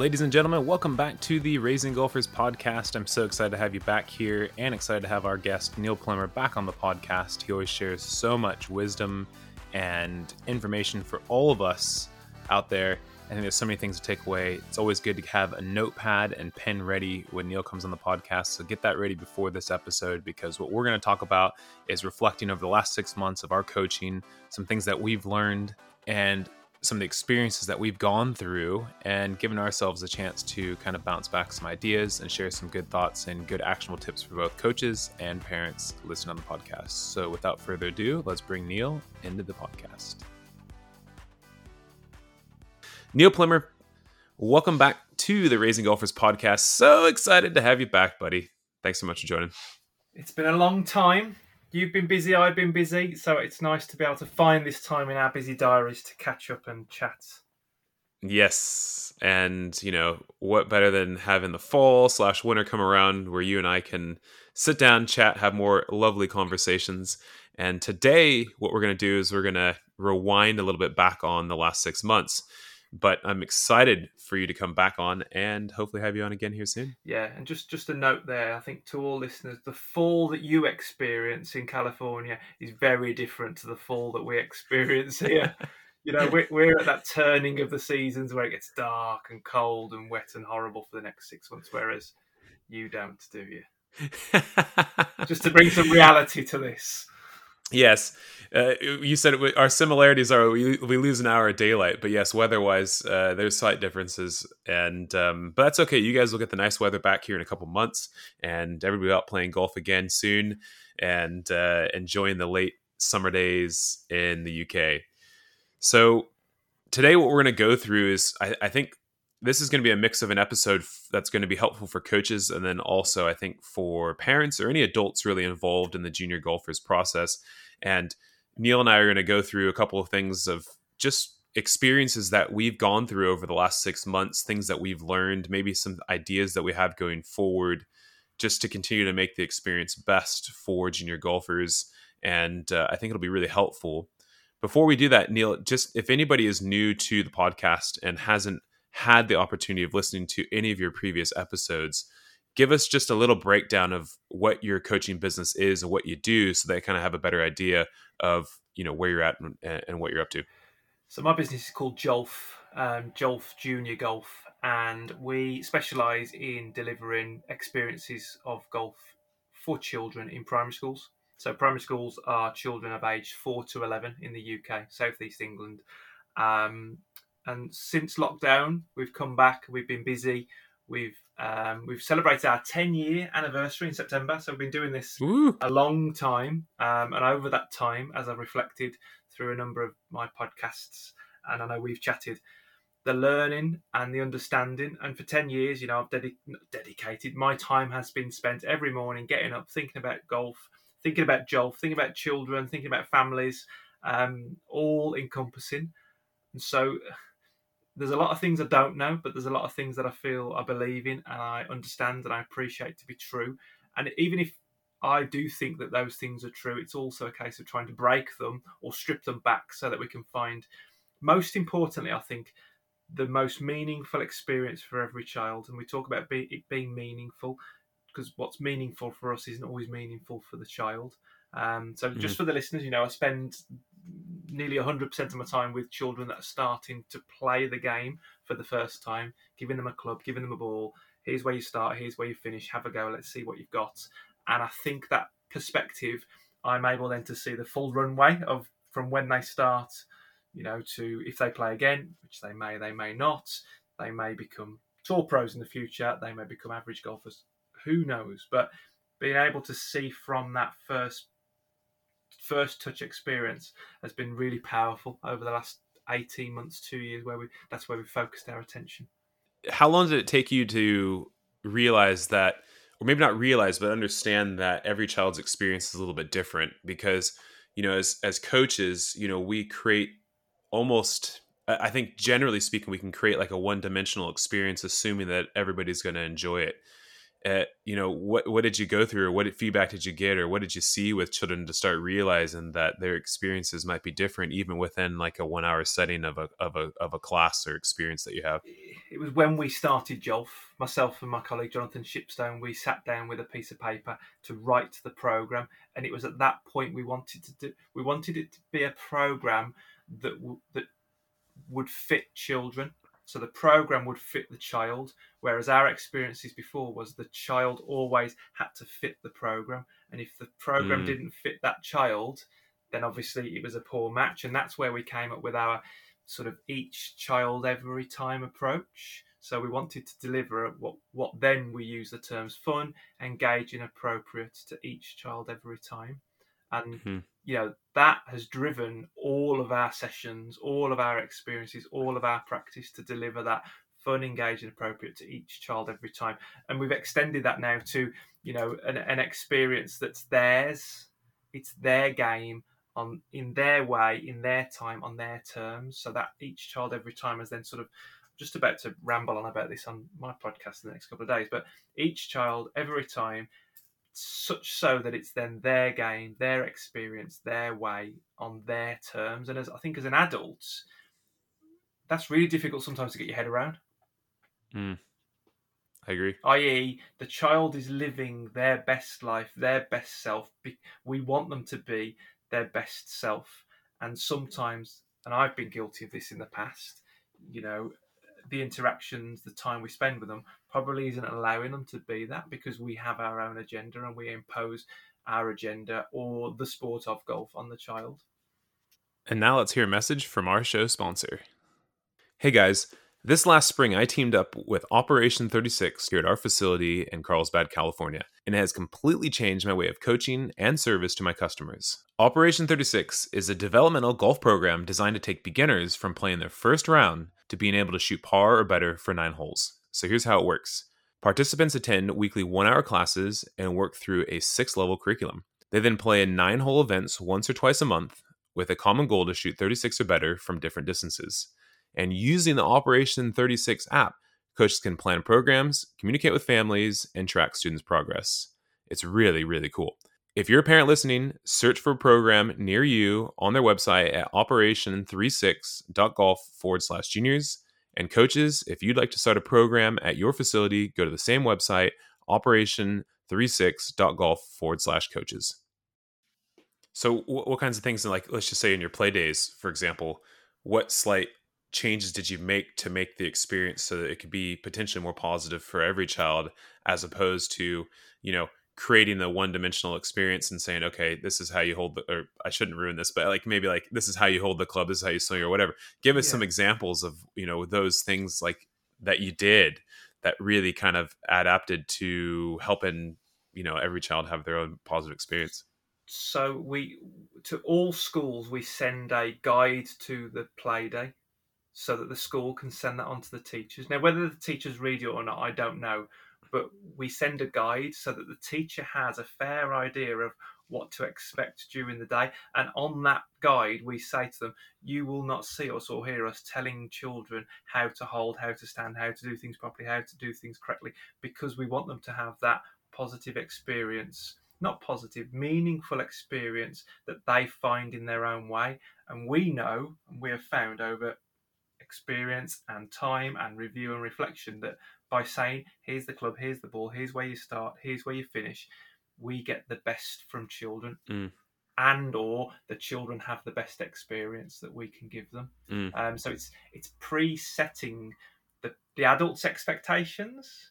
Ladies and gentlemen, welcome back to the Raising Golfers podcast. I'm so excited to have you back here and excited to have our guest Neil Plimmer back on the podcast. He always shares so much wisdom and information for all of us out there. I think there's so many things to take away. It's always good to have a notepad and pen ready when Neil comes on the podcast. So get that ready before this episode because what we're going to talk about is reflecting over the last six months of our coaching, some things that we've learned, and some of the experiences that we've gone through and given ourselves a chance to kind of bounce back some ideas and share some good thoughts and good actionable tips for both coaches and parents listening on the podcast. So, without further ado, let's bring Neil into the podcast. Neil Plimmer, welcome back to the Raising Golfers podcast. So excited to have you back, buddy. Thanks so much for joining. It's been a long time. You've been busy, I've been busy, so it's nice to be able to find this time in our busy diaries to catch up and chat. Yes, and you know what better than having the fall slash winter come around where you and I can sit down, chat, have more lovely conversations. And today, what we're going to do is we're going to rewind a little bit back on the last six months but I'm excited for you to come back on and hopefully have you on again here soon. Yeah, and just just a note there, I think to all listeners, the fall that you experience in California is very different to the fall that we experience here. you know, we're, we're at that turning of the seasons where it gets dark and cold and wet and horrible for the next six months, whereas you don't, do you? just to bring some reality to this. Yes, uh, you said our similarities are we, we lose an hour of daylight, but yes, weather-wise, uh, there's slight differences, and um, but that's okay. You guys will get the nice weather back here in a couple months, and everybody out playing golf again soon, and uh, enjoying the late summer days in the UK. So today, what we're going to go through is, I, I think this is going to be a mix of an episode that's going to be helpful for coaches and then also i think for parents or any adults really involved in the junior golfers process. And neil and i are going to go through a couple of things of just experiences that we've gone through over the last six months things that we've learned maybe some ideas that we have going forward just to continue to make the experience best for junior golfers. And uh, i think it'll be really helpful. Before we do that neil just if anybody is new to the podcast and hasn't had the opportunity of listening to any of your previous episodes, give us just a little breakdown of what your coaching business is and what you do so they kind of have a better idea of you know where you're at and, and what you're up to. So my business is called jolf um, jolf junior golf and we specialize in delivering experiences of golf for children in primary schools. So primary schools are children of age 4 to 11 in the uk southeast england. Um, and since lockdown, we've come back. We've been busy. We've um, we've celebrated our 10 year anniversary in September. So we've been doing this Ooh. a long time. Um, and over that time, as I've reflected through a number of my podcasts, and I know we've chatted, the learning and the understanding. And for 10 years, you know, I've dedi- dedicated, my time has been spent every morning getting up, thinking about golf, thinking about golf, thinking about children, thinking about families, um, all encompassing. And so there's a lot of things I don't know, but there's a lot of things that I feel I believe in and I understand and I appreciate to be true. And even if I do think that those things are true, it's also a case of trying to break them or strip them back so that we can find, most importantly, I think, the most meaningful experience for every child. And we talk about it being meaningful because what's meaningful for us isn't always meaningful for the child. Um, so, mm-hmm. just for the listeners, you know, I spend nearly 100% of my time with children that are starting to play the game for the first time, giving them a club, giving them a ball. Here's where you start, here's where you finish, have a go, let's see what you've got. And I think that perspective, I'm able then to see the full runway of from when they start, you know, to if they play again, which they may, they may not, they may become tour pros in the future, they may become average golfers, who knows? But being able to see from that first first touch experience has been really powerful over the last 18 months, two years, where we that's where we focused our attention. How long did it take you to realize that or maybe not realize but understand that every child's experience is a little bit different because you know as as coaches you know we create almost i think generally speaking we can create like a one dimensional experience assuming that everybody's going to enjoy it uh, you know what what did you go through or what feedback did you get or what did you see with children to start realizing that their experiences might be different even within like a one hour setting of a of a of a class or experience that you have? It was when we started jolf myself and my colleague jonathan shipstone we sat down with a piece of paper to write the program. And it was at that point we wanted to do we wanted it to be a program that w- that would fit children so the program would fit the child, whereas our experiences before was the child always had to fit the program. And if the program mm. didn't fit that child, then obviously it was a poor match. And that's where we came up with our sort of each child every time approach. So we wanted to deliver what what then we use the terms fun, engaging, appropriate to each child every time. And mm-hmm. you know that has driven all of our sessions all of our experiences all of our practice to deliver that fun engaging appropriate to each child every time. And we've extended that now to you know an, an experience that's theirs. It's their game on in their way in their time on their terms so that each child every time is then sort of just about to ramble on about this on my podcast in the next couple of days but each child every time such so that it's then their game, their experience, their way on their terms. And as I think as an adult, that's really difficult sometimes to get your head around. Mm. I agree. I.e., the child is living their best life, their best self. We want them to be their best self. And sometimes, and I've been guilty of this in the past, you know, the interactions, the time we spend with them, probably isn't allowing them to be that because we have our own agenda and we impose our agenda or the sport of golf on the child. And now let's hear a message from our show sponsor. Hey guys, this last spring I teamed up with Operation 36 here at our facility in Carlsbad, California, and it has completely changed my way of coaching and service to my customers. Operation 36 is a developmental golf program designed to take beginners from playing their first round to being able to shoot par or better for nine holes. So here's how it works participants attend weekly one hour classes and work through a six level curriculum. They then play in nine hole events once or twice a month with a common goal to shoot 36 or better from different distances. And using the Operation 36 app, coaches can plan programs, communicate with families, and track students' progress. It's really, really cool. If you're a parent listening, search for a program near you on their website at operation36.golf forward slash juniors and coaches, if you'd like to start a program at your facility, go to the same website, operation36.golf forward slash coaches. So, what, what kinds of things, like let's just say in your play days, for example, what slight changes did you make to make the experience so that it could be potentially more positive for every child, as opposed to, you know, creating the one dimensional experience and saying, okay, this is how you hold the, or I shouldn't ruin this, but like maybe like this is how you hold the club, this is how you swing or whatever. Give us yeah. some examples of, you know, those things like that you did that really kind of adapted to helping, you know, every child have their own positive experience. So we, to all schools, we send a guide to the play day so that the school can send that on to the teachers. Now, whether the teachers read it or not, I don't know but we send a guide so that the teacher has a fair idea of what to expect during the day. And on that guide, we say to them, You will not see us or hear us telling children how to hold, how to stand, how to do things properly, how to do things correctly, because we want them to have that positive experience. Not positive, meaningful experience that they find in their own way. And we know, and we have found over experience and time and review and reflection that by saying, here's the club, here's the ball, here's where you start, here's where you finish, we get the best from children. Mm. And or the children have the best experience that we can give them. Mm. Um, so it's it's pre-setting the, the adults' expectations.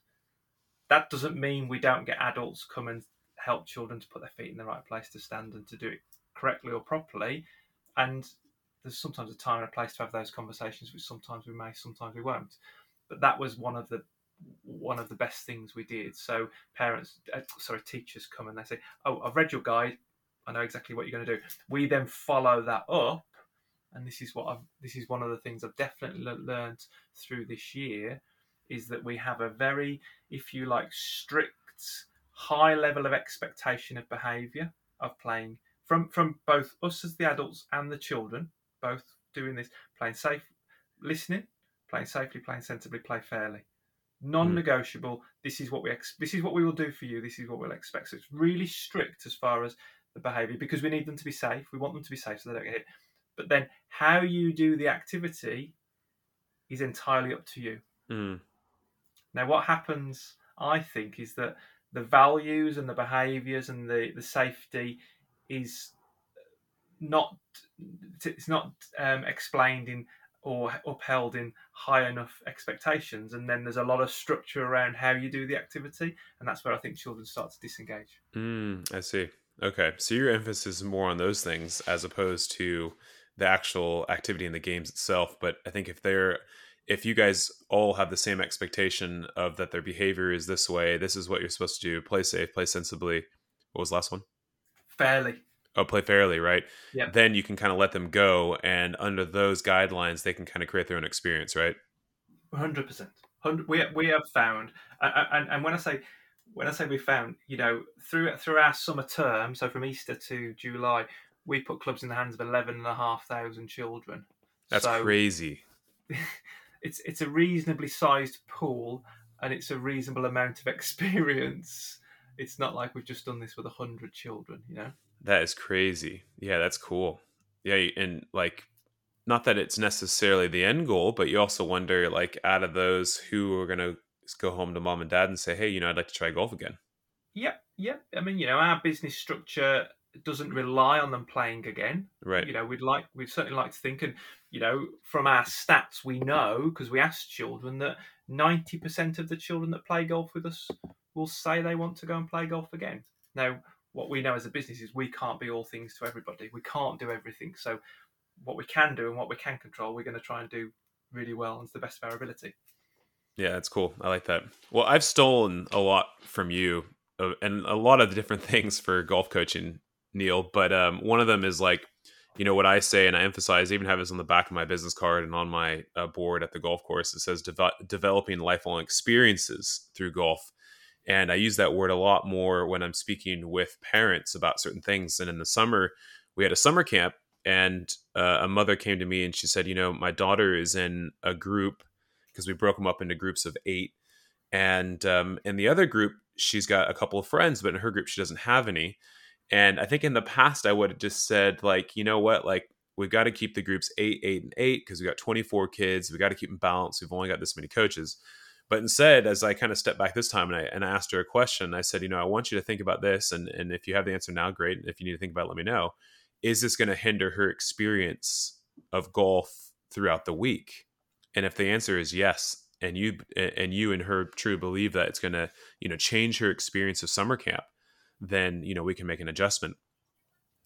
That doesn't mean we don't get adults come and help children to put their feet in the right place to stand and to do it correctly or properly. And there's sometimes a time and a place to have those conversations, which sometimes we may, sometimes we won't. But that was one of the one of the best things we did. So parents, uh, sorry, teachers come and they say, "Oh, I've read your guide. I know exactly what you're going to do." We then follow that up, and this is what I've. This is one of the things I've definitely learned through this year, is that we have a very, if you like, strict, high level of expectation of behaviour of playing from from both us as the adults and the children, both doing this, playing safe, listening, playing safely, playing sensibly, play fairly. Non-negotiable. Mm. This is what we ex- this is what we will do for you. This is what we'll expect. So it's really strict as far as the behaviour because we need them to be safe. We want them to be safe so they don't get hit. But then how you do the activity is entirely up to you. Mm. Now, what happens, I think, is that the values and the behaviours and the, the safety is not it's not um, explained in or upheld in high enough expectations. And then there's a lot of structure around how you do the activity and that's where i think children start to disengage. Mm, i see. Okay so your emphasis is more on those things as opposed to the actual activity in the games itself. But i think if they're if you guys all have the same expectation of that their behavior is this way this is what you're supposed to do play safe play sensibly. What was the last one? Fairly oh play fairly right? Yeah. Then you can kind of let them go and under those guidelines they can kind of create their own experience right? 100% we, we have found and, and when i say when i say we found you know through through our summer term so from easter to july we put clubs in the hands of 11,500 children. That's so crazy. it's it's a reasonably sized pool and it's a reasonable amount of experience. It's not like we've just done this with 100 children you know that is crazy. Yeah, that's cool. Yeah, and like not that it's necessarily the end goal, but you also wonder like out of those who are going to go home to mom and dad and say, "Hey, you know, I'd like to try golf again." Yeah, yeah. I mean, you know, our business structure doesn't rely on them playing again. Right. You know, we'd like we'd certainly like to think and you know, from our stats we know because we asked children that 90% of the children that play golf with us will say they want to go and play golf again. Now, what we know as a business is we can't be all things to everybody. We can't do everything. So what we can do and what we can control, we're going to try and do really well and to the best of our ability. Yeah, that's cool. I like that. Well, I've stolen a lot from you uh, and a lot of the different things for golf coaching, Neil. But um, one of them is like, you know, what I say and I emphasize, even have this on the back of my business card and on my uh, board at the golf course. It says de- developing lifelong experiences through golf. And I use that word a lot more when I'm speaking with parents about certain things. And in the summer, we had a summer camp, and uh, a mother came to me and she said, You know, my daughter is in a group because we broke them up into groups of eight. And um, in the other group, she's got a couple of friends, but in her group, she doesn't have any. And I think in the past, I would have just said, like, you know what, like, we've got to keep the groups eight, eight, and eight because we got 24 kids. We got to keep them balanced. We've only got this many coaches. But instead, as I kind of stepped back this time and I, and I asked her a question, I said, you know, I want you to think about this. And, and if you have the answer now, great. If you need to think about it, let me know. Is this going to hinder her experience of golf throughout the week? And if the answer is yes, and you and you and her true believe that it's going to, you know, change her experience of summer camp, then, you know, we can make an adjustment.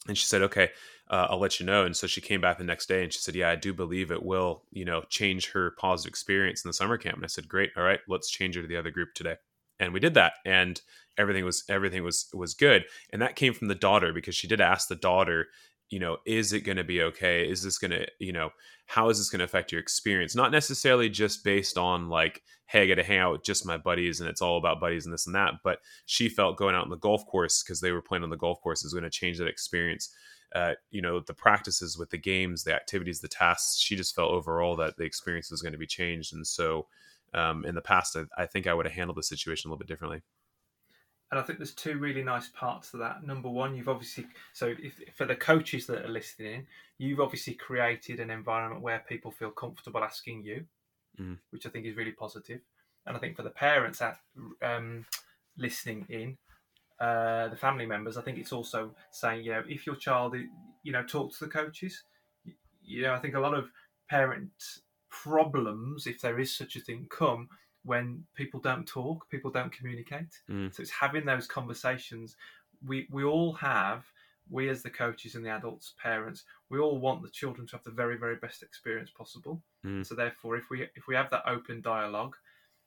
And she said, okay, uh, I'll let you know. And so she came back the next day and she said, yeah, I do believe it will, you know, change her positive experience in the summer camp. And I said, great. All right, let's change her to the other group today. And we did that. And everything was, everything was, was good. And that came from the daughter because she did ask the daughter, you know, is it going to be okay? Is this going to, you know, how is this going to affect your experience? Not necessarily just based on like, hey, I got to hang out with just my buddies and it's all about buddies and this and that. But she felt going out on the golf course because they were playing on the golf course is going to change that experience uh, you know the practices with the games the activities the tasks she just felt overall that the experience was going to be changed and so um, in the past I, I think i would have handled the situation a little bit differently and I think there's two really nice parts to that. Number one, you've obviously so if, for the coaches that are listening, you've obviously created an environment where people feel comfortable asking you, mm. which I think is really positive. And I think for the parents at um, listening in, uh, the family members, I think it's also saying, you know, if your child, you know, talk to the coaches. You know, I think a lot of parent problems, if there is such a thing, come when people don't talk, people don't communicate. Mm. So it's having those conversations. We we all have, we as the coaches and the adults, parents, we all want the children to have the very very best experience possible. Mm. So therefore, if we if we have that open dialogue,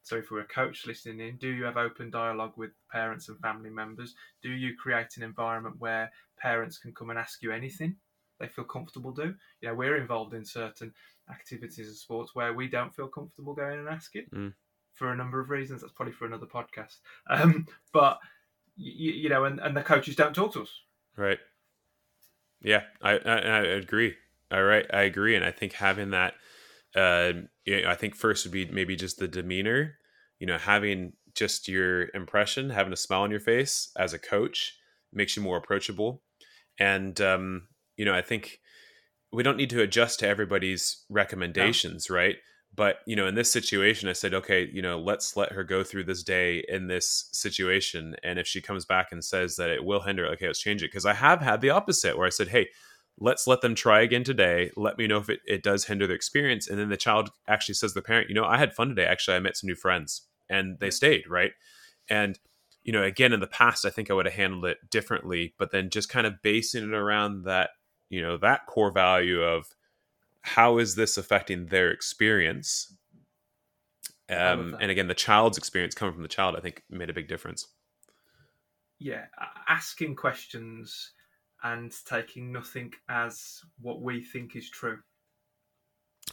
so if we're a coach listening in, do you have open dialogue with parents and family members? Do you create an environment where parents can come and ask you anything they feel comfortable do? You know, we're involved in certain activities and sports where we don't feel comfortable going and asking. Mm. For a number of reasons. That's probably for another podcast. Um, but you, you know, and, and the coaches don't talk to us. Right. Yeah, I, I, I agree. All right, I agree, and I think having that, uh, you know, I think first would be maybe just the demeanor. You know, having just your impression, having a smile on your face as a coach makes you more approachable, and um, you know, I think we don't need to adjust to everybody's recommendations, no. right? But you know, in this situation, I said, okay, you know, let's let her go through this day in this situation, and if she comes back and says that it will hinder, okay, let's change it. Because I have had the opposite, where I said, hey, let's let them try again today. Let me know if it, it does hinder the experience. And then the child actually says to the parent, you know, I had fun today. Actually, I met some new friends, and they stayed, right? And you know, again, in the past, I think I would have handled it differently, but then just kind of basing it around that, you know, that core value of how is this affecting their experience? Um, and again the child's experience coming from the child i think made a big difference. Yeah asking questions and taking nothing as what we think is true.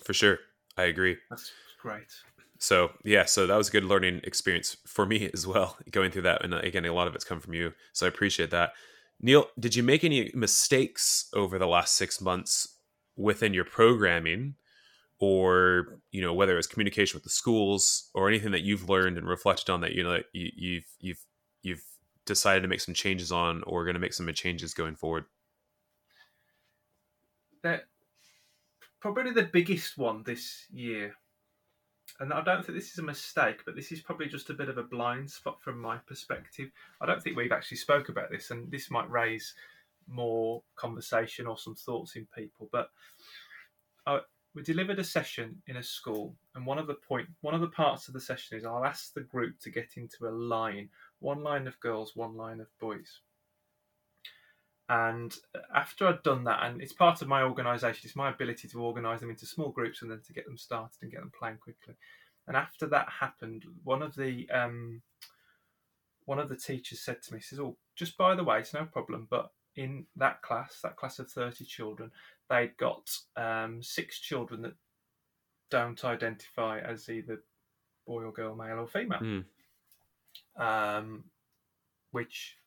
For sure. I agree. That's great. So yeah so that was a good learning experience for me as well going through that. And uh, again a lot of it's come from you so i appreciate that. Neil did you make any mistakes over the last six months within your programming or you know whether it's communication with the schools or anything that you've learned and reflected on that you know that you, you've you've you've decided to make some changes on or going to make some changes going forward? That probably the biggest one this year and i don't think this is a mistake but this is probably just a bit of a blind spot from my perspective. I don't think we've actually spoke about this and this might raise more conversation or some thoughts in people. But I, we delivered a session in a school, and one of the point, one of the parts of the session is I'll ask the group to get into a line, one line of girls, one line of boys. And after I'd done that, and it's part of my organisation, it's my ability to organise them into small groups and then to get them started and get them playing quickly. And after that happened, one of the um, one of the teachers said to me, "says, oh, just by the way, it's no problem, but in that class, that class of 30 children, they'd got um, six children that don't identify as either boy or girl, male or female. Mm. Um, which,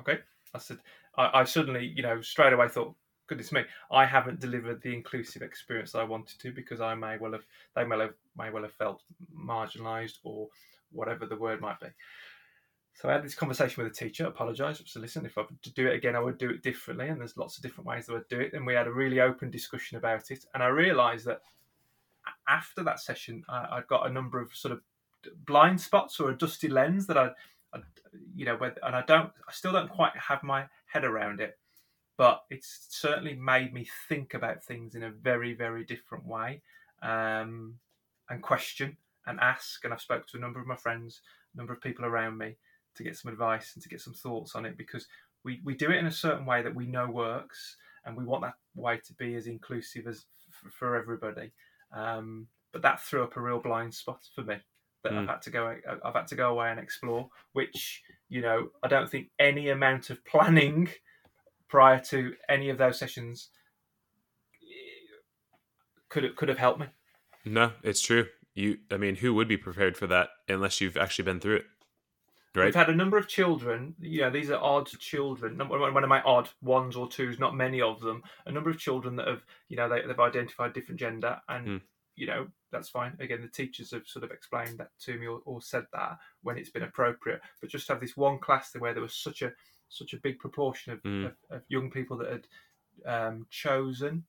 okay, I said, I, I, suddenly, you know, straight away thought, goodness me, I haven't delivered the inclusive experience I wanted to because I may well have, they may have, may well have felt marginalised or whatever the word might be. So I had this conversation with a teacher, apologised. So listen, if I were to do it again, I would do it differently. And there's lots of different ways that I'd do it. And we had a really open discussion about it. And I realised that after that session, I, would got a number of sort of blind spots or a dusty lens that I, I you know, and I don't, I still don't quite have my head around it. But it's certainly made me think about things in a very, very different way, um, and question and ask. And I've spoke to a number of my friends, a number of people around me, to get some advice and to get some thoughts on it because we, we do it in a certain way that we know works and we want that way to be as inclusive as f- for everybody. Um, but that threw up a real blind spot for me that mm. I've had to go I've had to go away and explore, which you know I don't think any amount of planning prior to any of those sessions could have, could have helped me. No, it's true. You, I mean, who would be prepared for that unless you've actually been through it? Right. We've had a number of children. You know, these are odd children. One of my odd? Ones or twos? Not many of them. A number of children that have, you know, they, have identified different gender, and mm. you know that's fine. Again, the teachers have sort of explained that to me or, or said that when it's been appropriate. But just have this one class where there was such a such a big proportion of, mm. of, of young people that had um, chosen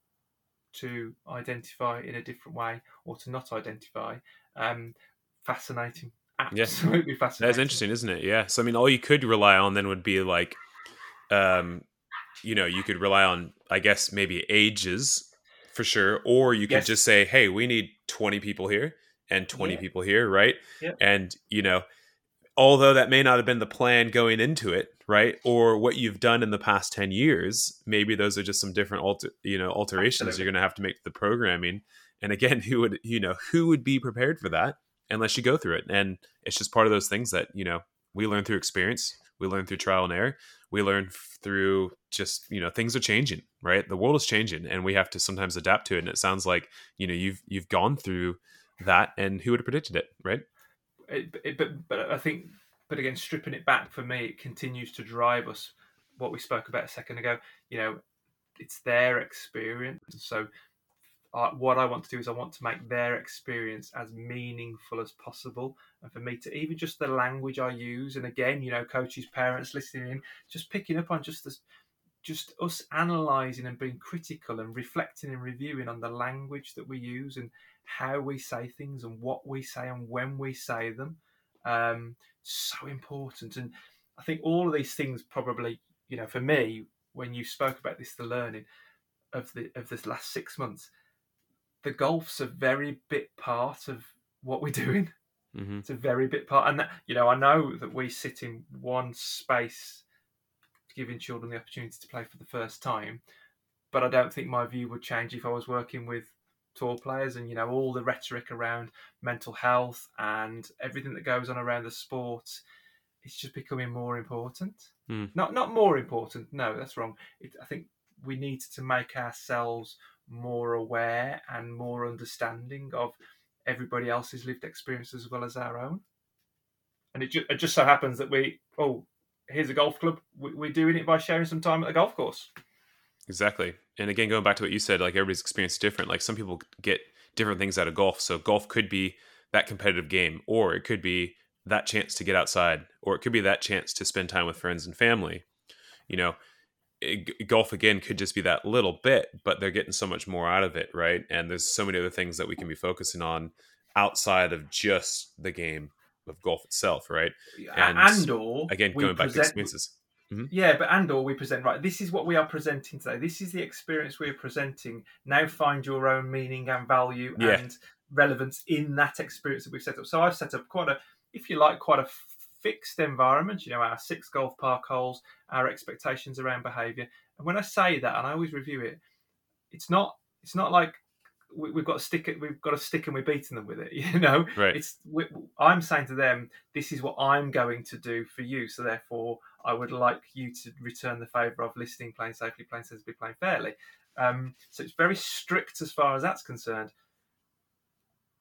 to identify in a different way or to not identify. Um, fascinating absolutely yeah. fascinating. That's interesting, isn't it? Yeah. So I mean, all you could rely on then would be like, um, you know, you could rely on, I guess, maybe ages for sure, or you could yes. just say, hey, we need twenty people here and twenty yeah. people here, right? Yeah. And you know, although that may not have been the plan going into it, right? Or what you've done in the past 10 years, maybe those are just some different alter, you know, alterations Absolutely. you're going to have to make to the programming. And again, who would, you know, who would be prepared for that? Unless you go through it. And it's just part of those things that, you know, we learn through experience, we learn through trial and error, we learn through just, you know, things are changing, right? The world is changing and we have to sometimes adapt to it. And it sounds like, you know, you've you've gone through that and who would have predicted it, right? it, it, but but I think, but again, stripping it back for me, it continues to drive us. What we spoke about a second ago, you know, it's their experience. So, uh, what I want to do is I want to make their experience as meaningful as possible, and for me to even just the language I use, and again, you know, coaches, parents listening in, just picking up on just this just us analysing and being critical and reflecting and reviewing on the language that we use and how we say things and what we say and when we say them. Um, so important. And I think all of these things probably, you know, for me, when you spoke about this, the learning of the of this last six months, the golf's a very bit part of what we're doing. Mm-hmm. It's a very bit part, and that, you know, I know that we sit in one space giving children the opportunity to play for the first time. But I don't think my view would change if I was working with tour players and you know all the rhetoric around mental health and everything that goes on around the sport. It's just becoming more important. Mm. Not not more important. No, that's wrong. It, I think we need to make ourselves more aware and more understanding of everybody else's lived experience as well as our own. And it, ju- it just so happens that we, oh, here's a golf club. We're doing it by sharing some time at the golf course. Exactly. And again, going back to what you said, like everybody's experience is different. Like some people get different things out of golf. So golf could be that competitive game, or it could be that chance to get outside, or it could be that chance to spend time with friends and family. You know, it, golf again could just be that little bit, but they're getting so much more out of it, right? And there's so many other things that we can be focusing on outside of just the game of golf itself, right? And, and or again, going back to experiences. Mm-hmm. Yeah, but and or we present right. This is what we are presenting today. This is the experience we are presenting. Now find your own meaning and value yeah. and relevance in that experience that we've set up. So I've set up quite a, if you like, quite a fixed environment. You know, our six golf park holes, our expectations around behaviour. And when I say that, and I always review it, it's not it's not like we, have got to stick it. We've got to stick, and we're beating them with it. You know, right? It's we, I'm saying to them, this is what I'm going to do for you. So therefore, I would like you to return the favour of listening, playing safely, playing sensibly, playing fairly. Um, so it's very strict as far as that's concerned.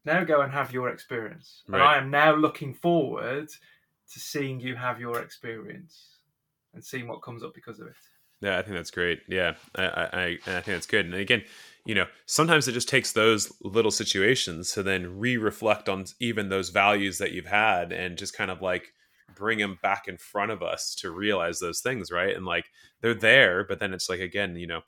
Now go and have your experience, right. and I am now looking forward to seeing you have your experience and seeing what comes up because of it. Yeah, I think that's great. Yeah, I, I, I think that's good. And again, you know, sometimes it just takes those little situations to then re-reflect on even those values that you've had and just kind of like bring them back in front of us to realize those things, right? And like they're there, but then it's like again, you know,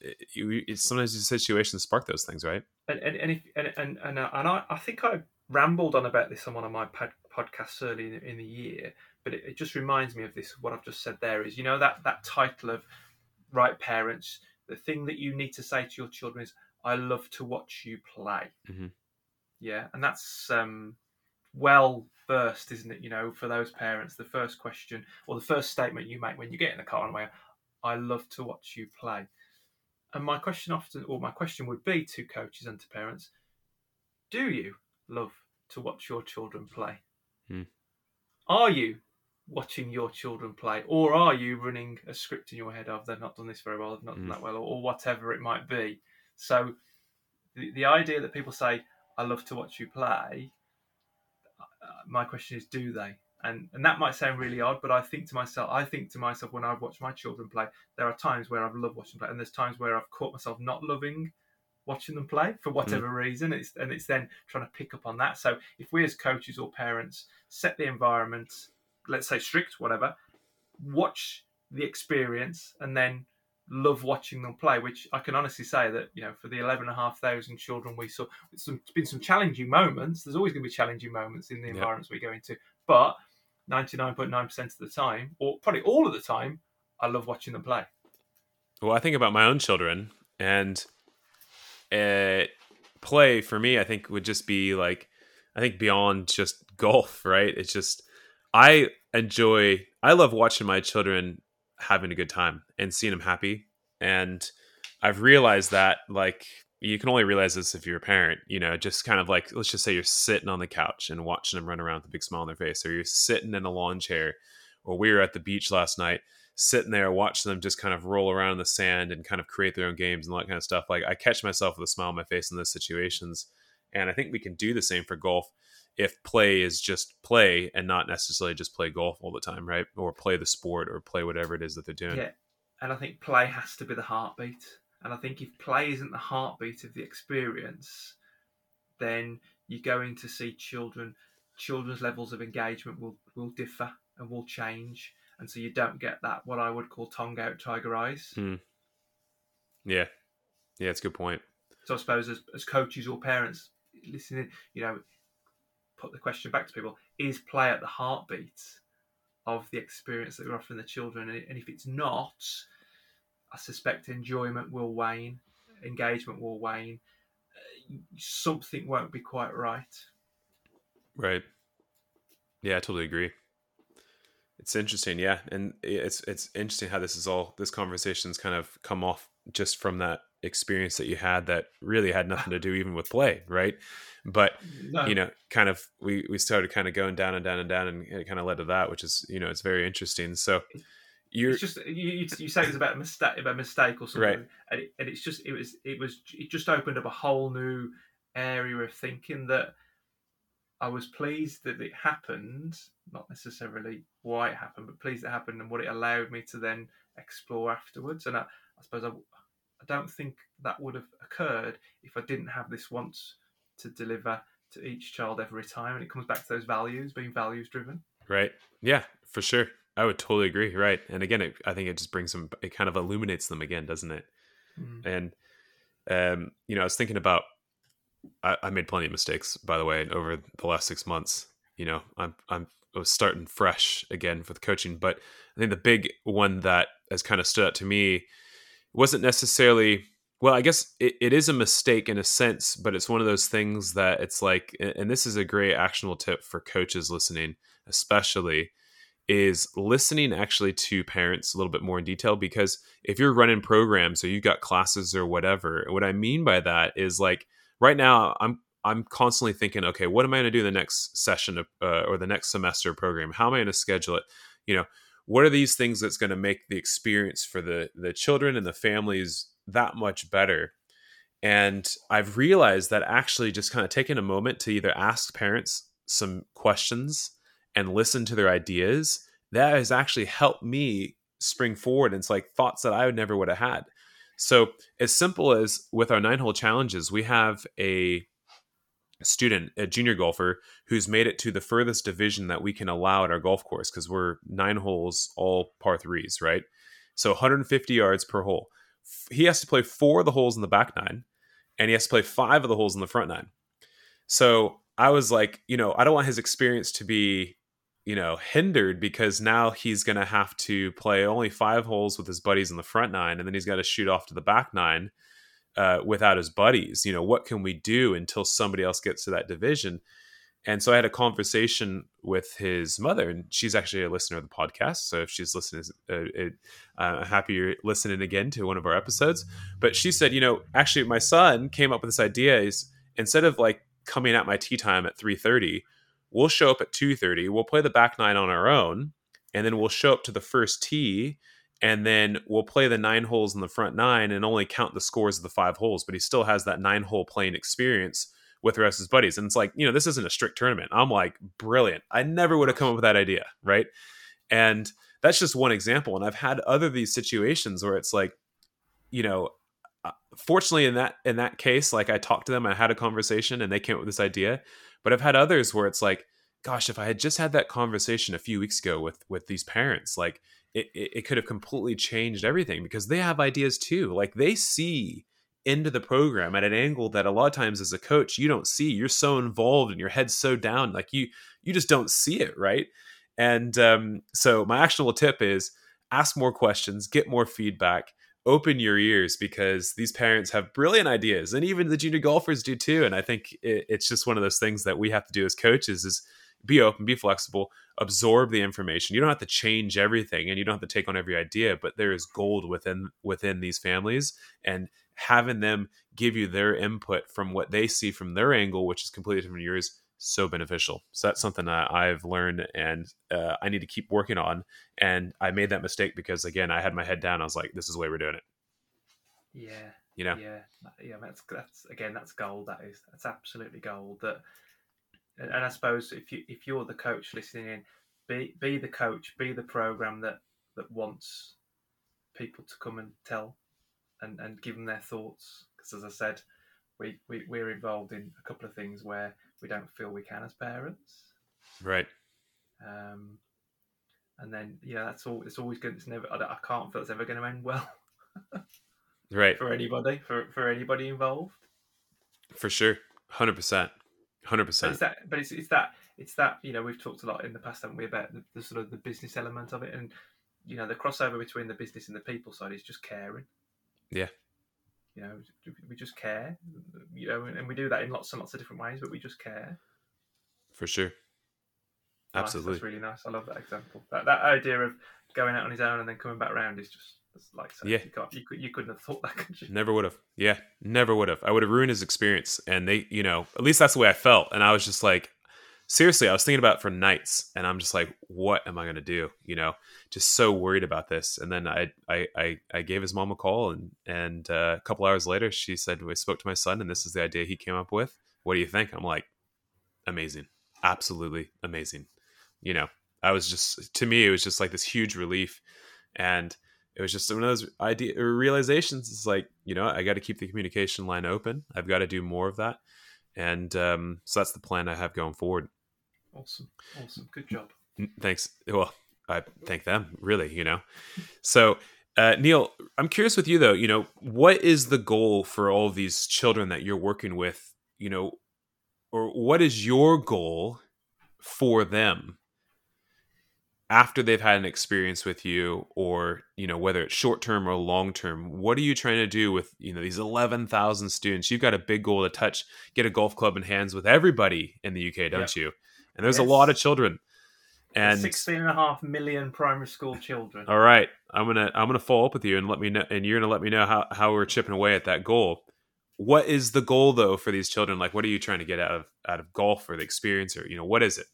it, it's sometimes these situations spark those things, right? And and and if, and and, and, uh, and I, I think I rambled on about this on one of my pod, podcasts early in, in the year, but it, it just reminds me of this. What I've just said there is, you know, that that title of right parents the thing that you need to say to your children is, "I love to watch you play." Mm-hmm. Yeah, and that's um, well first, isn't it? You know, for those parents, the first question or the first statement you make when you get in the car the way, "I love to watch you play." And my question often, or my question would be to coaches and to parents, do you love to watch your children play? Mm. Are you watching your children play, or are you running a script in your head of they've not done this very well, they've not done mm. that well, or, or, whatever it might be? So the, the idea that people say, "I love to watch you play," uh, my question is, do they? And and that might sound really odd, but I think to myself, I think to myself when I've watched my children play, there are times where I've loved watching play, and there's times where I've caught myself not loving watching them play for whatever mm. reason. It's and it's then trying to pick up on that. So if we as coaches or parents set the environment let's say strict, whatever, watch the experience and then love watching them play. Which I can honestly say that you know for the eleven and a half thousand children we saw, it's been some challenging moments. There's always going to be challenging moments in the environments we go into, but ninety nine point nine percent of the time, or probably all of the time, I love watching them play. Well, I think about my own children and. Uh, play for me, I think would just be like, I think beyond just golf, right? It's just I enjoy I love watching my children having a good time and seeing them happy. And I've realized that like you can only realize this if you're a parent, you know, just kind of like let's just say you're sitting on the couch and watching them run around with a big smile on their face, or you're sitting in a lawn chair, or we were at the beach last night, sitting there watching them just kind of roll around in the sand and kind of create their own games and all that kind of stuff. Like I catch myself with a smile on my face in those situations. And I think we can do the same for golf if play is just play and not necessarily just play golf all the time, right? Or play the sport or play whatever it is that they're doing. Yeah, and I think play has to be the heartbeat. And I think if play isn't the heartbeat of the experience, then you're going to see children children's levels of engagement will will differ and will change, and so you don't get that what I would call tongue out tiger eyes. Mm. Yeah, yeah, it's a good point. So I suppose as, as coaches or parents listening, you know, put the question back to people: Is play at the heartbeat of the experience that we're offering the children? And if it's not, I suspect enjoyment will wane, engagement will wane. Something won't be quite right. Right. Yeah, I totally agree. It's interesting, yeah, and it's it's interesting how this is all this conversation's kind of come off just from that experience that you had that really had nothing to do even with play, right? But no. you know, kind of we we started kind of going down and down and down, and it kind of led to that, which is you know it's very interesting. So you're it's just you, you say it's about a mistake, about a mistake or something, right. and, it, and it's just it was it was it just opened up a whole new area of thinking that I was pleased that it happened, not necessarily why it happened, but pleased it happened and what it allowed me to then explore afterwards. And I, I suppose I, I don't think that would have occurred if I didn't have this once to deliver to each child every time. And it comes back to those values, being values driven. Right. Yeah, for sure. I would totally agree. Right. And again, it, I think it just brings them, it kind of illuminates them again, doesn't it? Mm. And, um, you know, I was thinking about I, I made plenty of mistakes, by the way, over the last six months. You know, I'm I'm I was starting fresh again with coaching, but I think the big one that has kind of stood out to me wasn't necessarily well i guess it, it is a mistake in a sense but it's one of those things that it's like and this is a great actionable tip for coaches listening especially is listening actually to parents a little bit more in detail because if you're running programs or you've got classes or whatever what i mean by that is like right now i'm i'm constantly thinking okay what am i going to do the next session of, uh, or the next semester program how am i going to schedule it? You know what are these things that's going to make the experience for the the children and the families that much better? And i've realized that actually just kind of taking a moment to either ask parents some questions and listen to their ideas that has actually helped me spring forward and it's like thoughts that i would never would have had so, as simple as with our nine hole challenges, we have a student, a junior golfer, who's made it to the furthest division that we can allow at our golf course because we're nine holes, all par threes, right? So, 150 yards per hole. He has to play four of the holes in the back nine, and he has to play five of the holes in the front nine. So, I was like, you know, I don't want his experience to be you know, hindered because now he's going to have to play only five holes with his buddies in the front nine, and then he's got to shoot off to the back nine uh, without his buddies. You know, what can we do until somebody else gets to that division? And so I had a conversation with his mother, and she's actually a listener of the podcast. So if she's listening, uh, uh, happy you're listening again to one of our episodes. But she said, you know, actually, my son came up with this idea: is instead of like coming at my tee time at three thirty we'll show up at 2.30 we'll play the back nine on our own and then we'll show up to the first tee and then we'll play the nine holes in the front nine and only count the scores of the five holes but he still has that nine hole playing experience with the rest of his buddies. And it's like you know this isn't a strict tournament. I'm like brilliant. I never would have come up with that idea right? And that's just one example. And i've had other these situations where it's like you know uh, fortunately in that in that case like i talked to them i had a conversation and they came up with this idea but I've had others where it's like, gosh, if I had just had that conversation a few weeks ago with with these parents, like it, it, it could have completely changed everything because they have ideas too. Like they see into the program at an angle that a lot of times as a coach you don't see. You're so involved and your head's so down, like you you just don't see it, right? And um, so my actionable tip is ask more questions, get more feedback, open your ears because these parents have brilliant ideas and even the junior golfers do too and i think it, it's just one of those things that we have to do as coaches is be open be flexible absorb the information. You don't have to change everything and you don't have to take on every idea but there is gold within within these families and having them give you their input from what they see from their angle which is completely different from yours so beneficial. So that's something that I've learned and uh, I need to keep working on. And I made that mistake because again, I had my head down. I was like, this is the way we're doing it. Yeah. You know? Yeah. Yeah. That's, that's again, that's gold. That is, that's absolutely gold that and, and I suppose if you if you're the coach listening in, be be the coach, be the program that that wants people to come and tell and and give them their thoughts. Because as I said, we, we we're involved in a couple of things where we don't feel we can as parents. Right. Um, and then you know that's all. It's always good. It's never. I, I can't feel it's ever going to end well. right. For anybody. For for anybody involved. For sure. Hundred percent. hundred percent. But it's it's that. It's that. You know, we've talked a lot in the past, haven't we, about the, the sort of the business element of it, and you know, the crossover between the business and the people side is just caring. Yeah. You know, we just care. You know, and we do that in lots and lots of different ways, but we just care. For sure. Nice, Absolutely. that's really nice. I love that example. That that idea of going out on his own and then coming back round is just like so Yeah. You, can't, you, could, you couldn't have thought that, could you? Never would have. Yeah, never would have. I would have ruined his experience. And they, you know, at least that's the way I felt. And I was just like, seriously, I was thinking about it for nights, and I'm just like, what am I gonna do? You know, just so worried about this. And then I, I, I, I gave his mom a call, and and uh, a couple hours later, she said, we spoke to my son, and this is the idea he came up with. What do you think? I'm like, amazing, absolutely amazing. You know, I was just to me, it was just like this huge relief, and it was just one of those idea realizations. It's like you know, I got to keep the communication line open. I've got to do more of that, and um, so that's the plan I have going forward. Awesome, awesome, good job. Thanks. Well, I thank them really. You know, so. Uh, Neil, I'm curious with you though. You know, what is the goal for all of these children that you're working with? You know, or what is your goal for them after they've had an experience with you or you know whether it's short term or long term what are you trying to do with you know these 11,000 students you've got a big goal to touch get a golf club in hands with everybody in the UK don't you and there's a lot of children and 16 and a half million primary school children. all right i'm gonna i'm gonna follow up with you and let me know and you're gonna let me know how, how we're chipping away at that goal what is the goal though for these children like what are you trying to get out of out of golf or the experience or you know what is it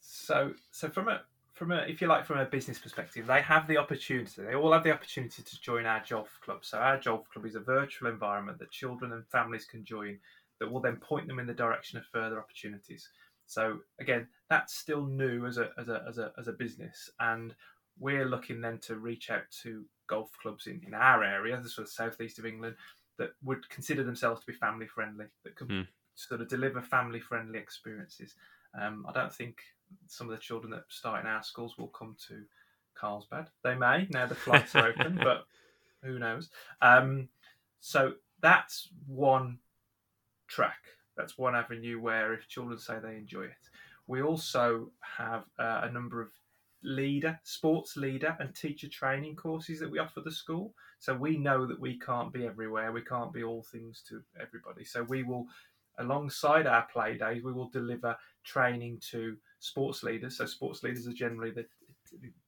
So, so from a from a if you like from a business perspective, they have the opportunity. They all have the opportunity to join our golf Club. So our golf Club is a virtual environment that children and families can join that will then point them in the direction of further opportunities. So again, that's still new as a as a as a as a business, and we're looking then to reach out to golf clubs in, in our area, the sort of southeast of England, that would consider themselves to be family friendly, that can Hmm. sort of deliver family friendly experiences. Um, I don't think some of the children that start in our schools will come to Carlsbad. They may now the flights are open, but who knows? Um, so that's one track. That's one avenue where if children say they enjoy it, we also have uh, a number of leader, sports leader, and teacher training courses that we offer the school. So we know that we can't be everywhere. We can't be all things to everybody. So we will, alongside our play days, we will deliver training to sports leaders. So sports leaders are generally the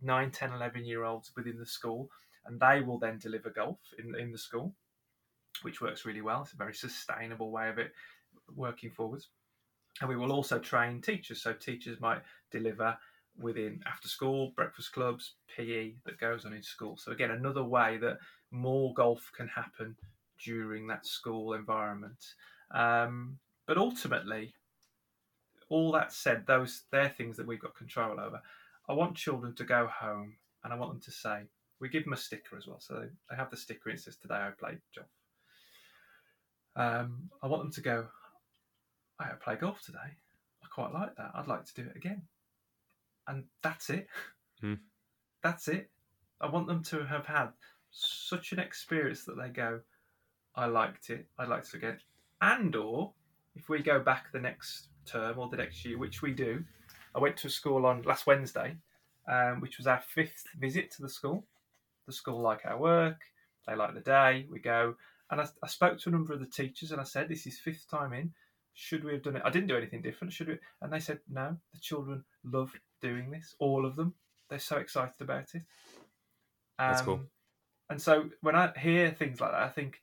9, 10, 11 year olds within the school, and they will then deliver golf in, in the school, which works really well. It's a very sustainable way of it working forwards. And we will also train teachers. So teachers might deliver within after school, breakfast clubs, PE that goes on in school. So again, another way that more golf can happen during that school environment. Um, but ultimately, all that said, those they're things that we've got control over. I want children to go home and I want them to say, we give them a sticker as well. So they, have the sticker and it says, Today I played golf. Um, I want them to go, I play golf today. I quite like that. I'd like to do it again. And that's it. Hmm. That's it. I want them to have had such an experience that they go, I liked it. I'd like to again. And or if we go back the next term or the next year, which we do, I went to a school on last Wednesday, um, which was our fifth visit to the school. The school like our work, they like the day. We go, and I, I spoke to a number of the teachers, and I said, "This is fifth time in. Should we have done it? I didn't do anything different. Should we?" And they said, "No. The children love doing this. All of them. They're so excited about it." That's cool. Um, And so when I hear things like that, I think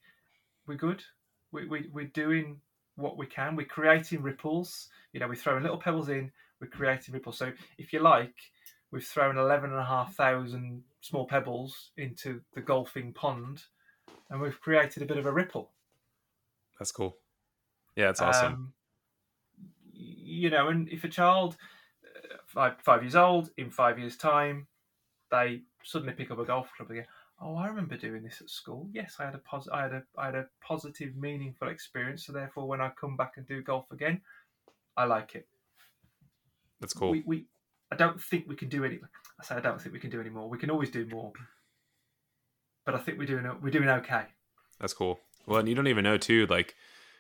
we're good. We, we, we're doing what we can. We're creating ripples. You know, we're throwing little pebbles in. We're creating ripples. So if you like, we've thrown 11,500 small pebbles into the golfing pond and we've created a bit of a ripple. That's cool. Yeah, it's awesome. Um, you know, and if a child uh, five five years old in five years' time, they suddenly pick up a golf club again. Oh, I remember doing this at school. Yes, I had a pos- I had a I had a positive, meaningful experience. So therefore, when I come back and do golf again, I like it. That's cool. We, we I don't think we can do any. I say I don't think we can do any more. We can always do more, but I think we're doing we're doing okay. That's cool. Well, and you don't even know too, like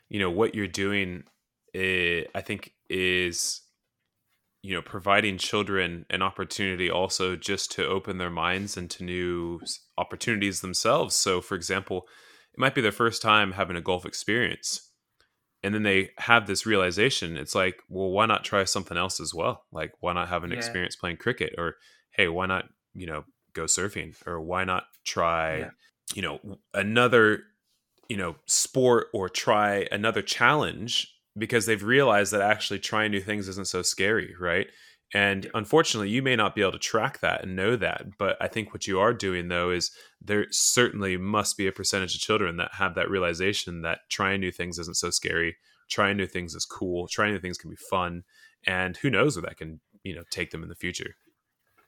you know what you're doing. eh, I think is you know providing children an opportunity also just to open their minds into new opportunities themselves. So, for example, it might be their first time having a golf experience, and then they have this realization. It's like, well, why not try something else as well? Like, why not have an Yeah. experience playing cricket, or hey, why not you know go surfing, or why not try Yeah. you know another you know sport or try another challenge because they've realized that actually trying new things isn't so scary right? And unfortunately you may not be able to track that and know that but i think what you are doing though is there certainly must be a percentage of children that have that realization that trying new things isn't so scary trying new things is cool trying new things can be fun and who knows where that can you know take them in the future.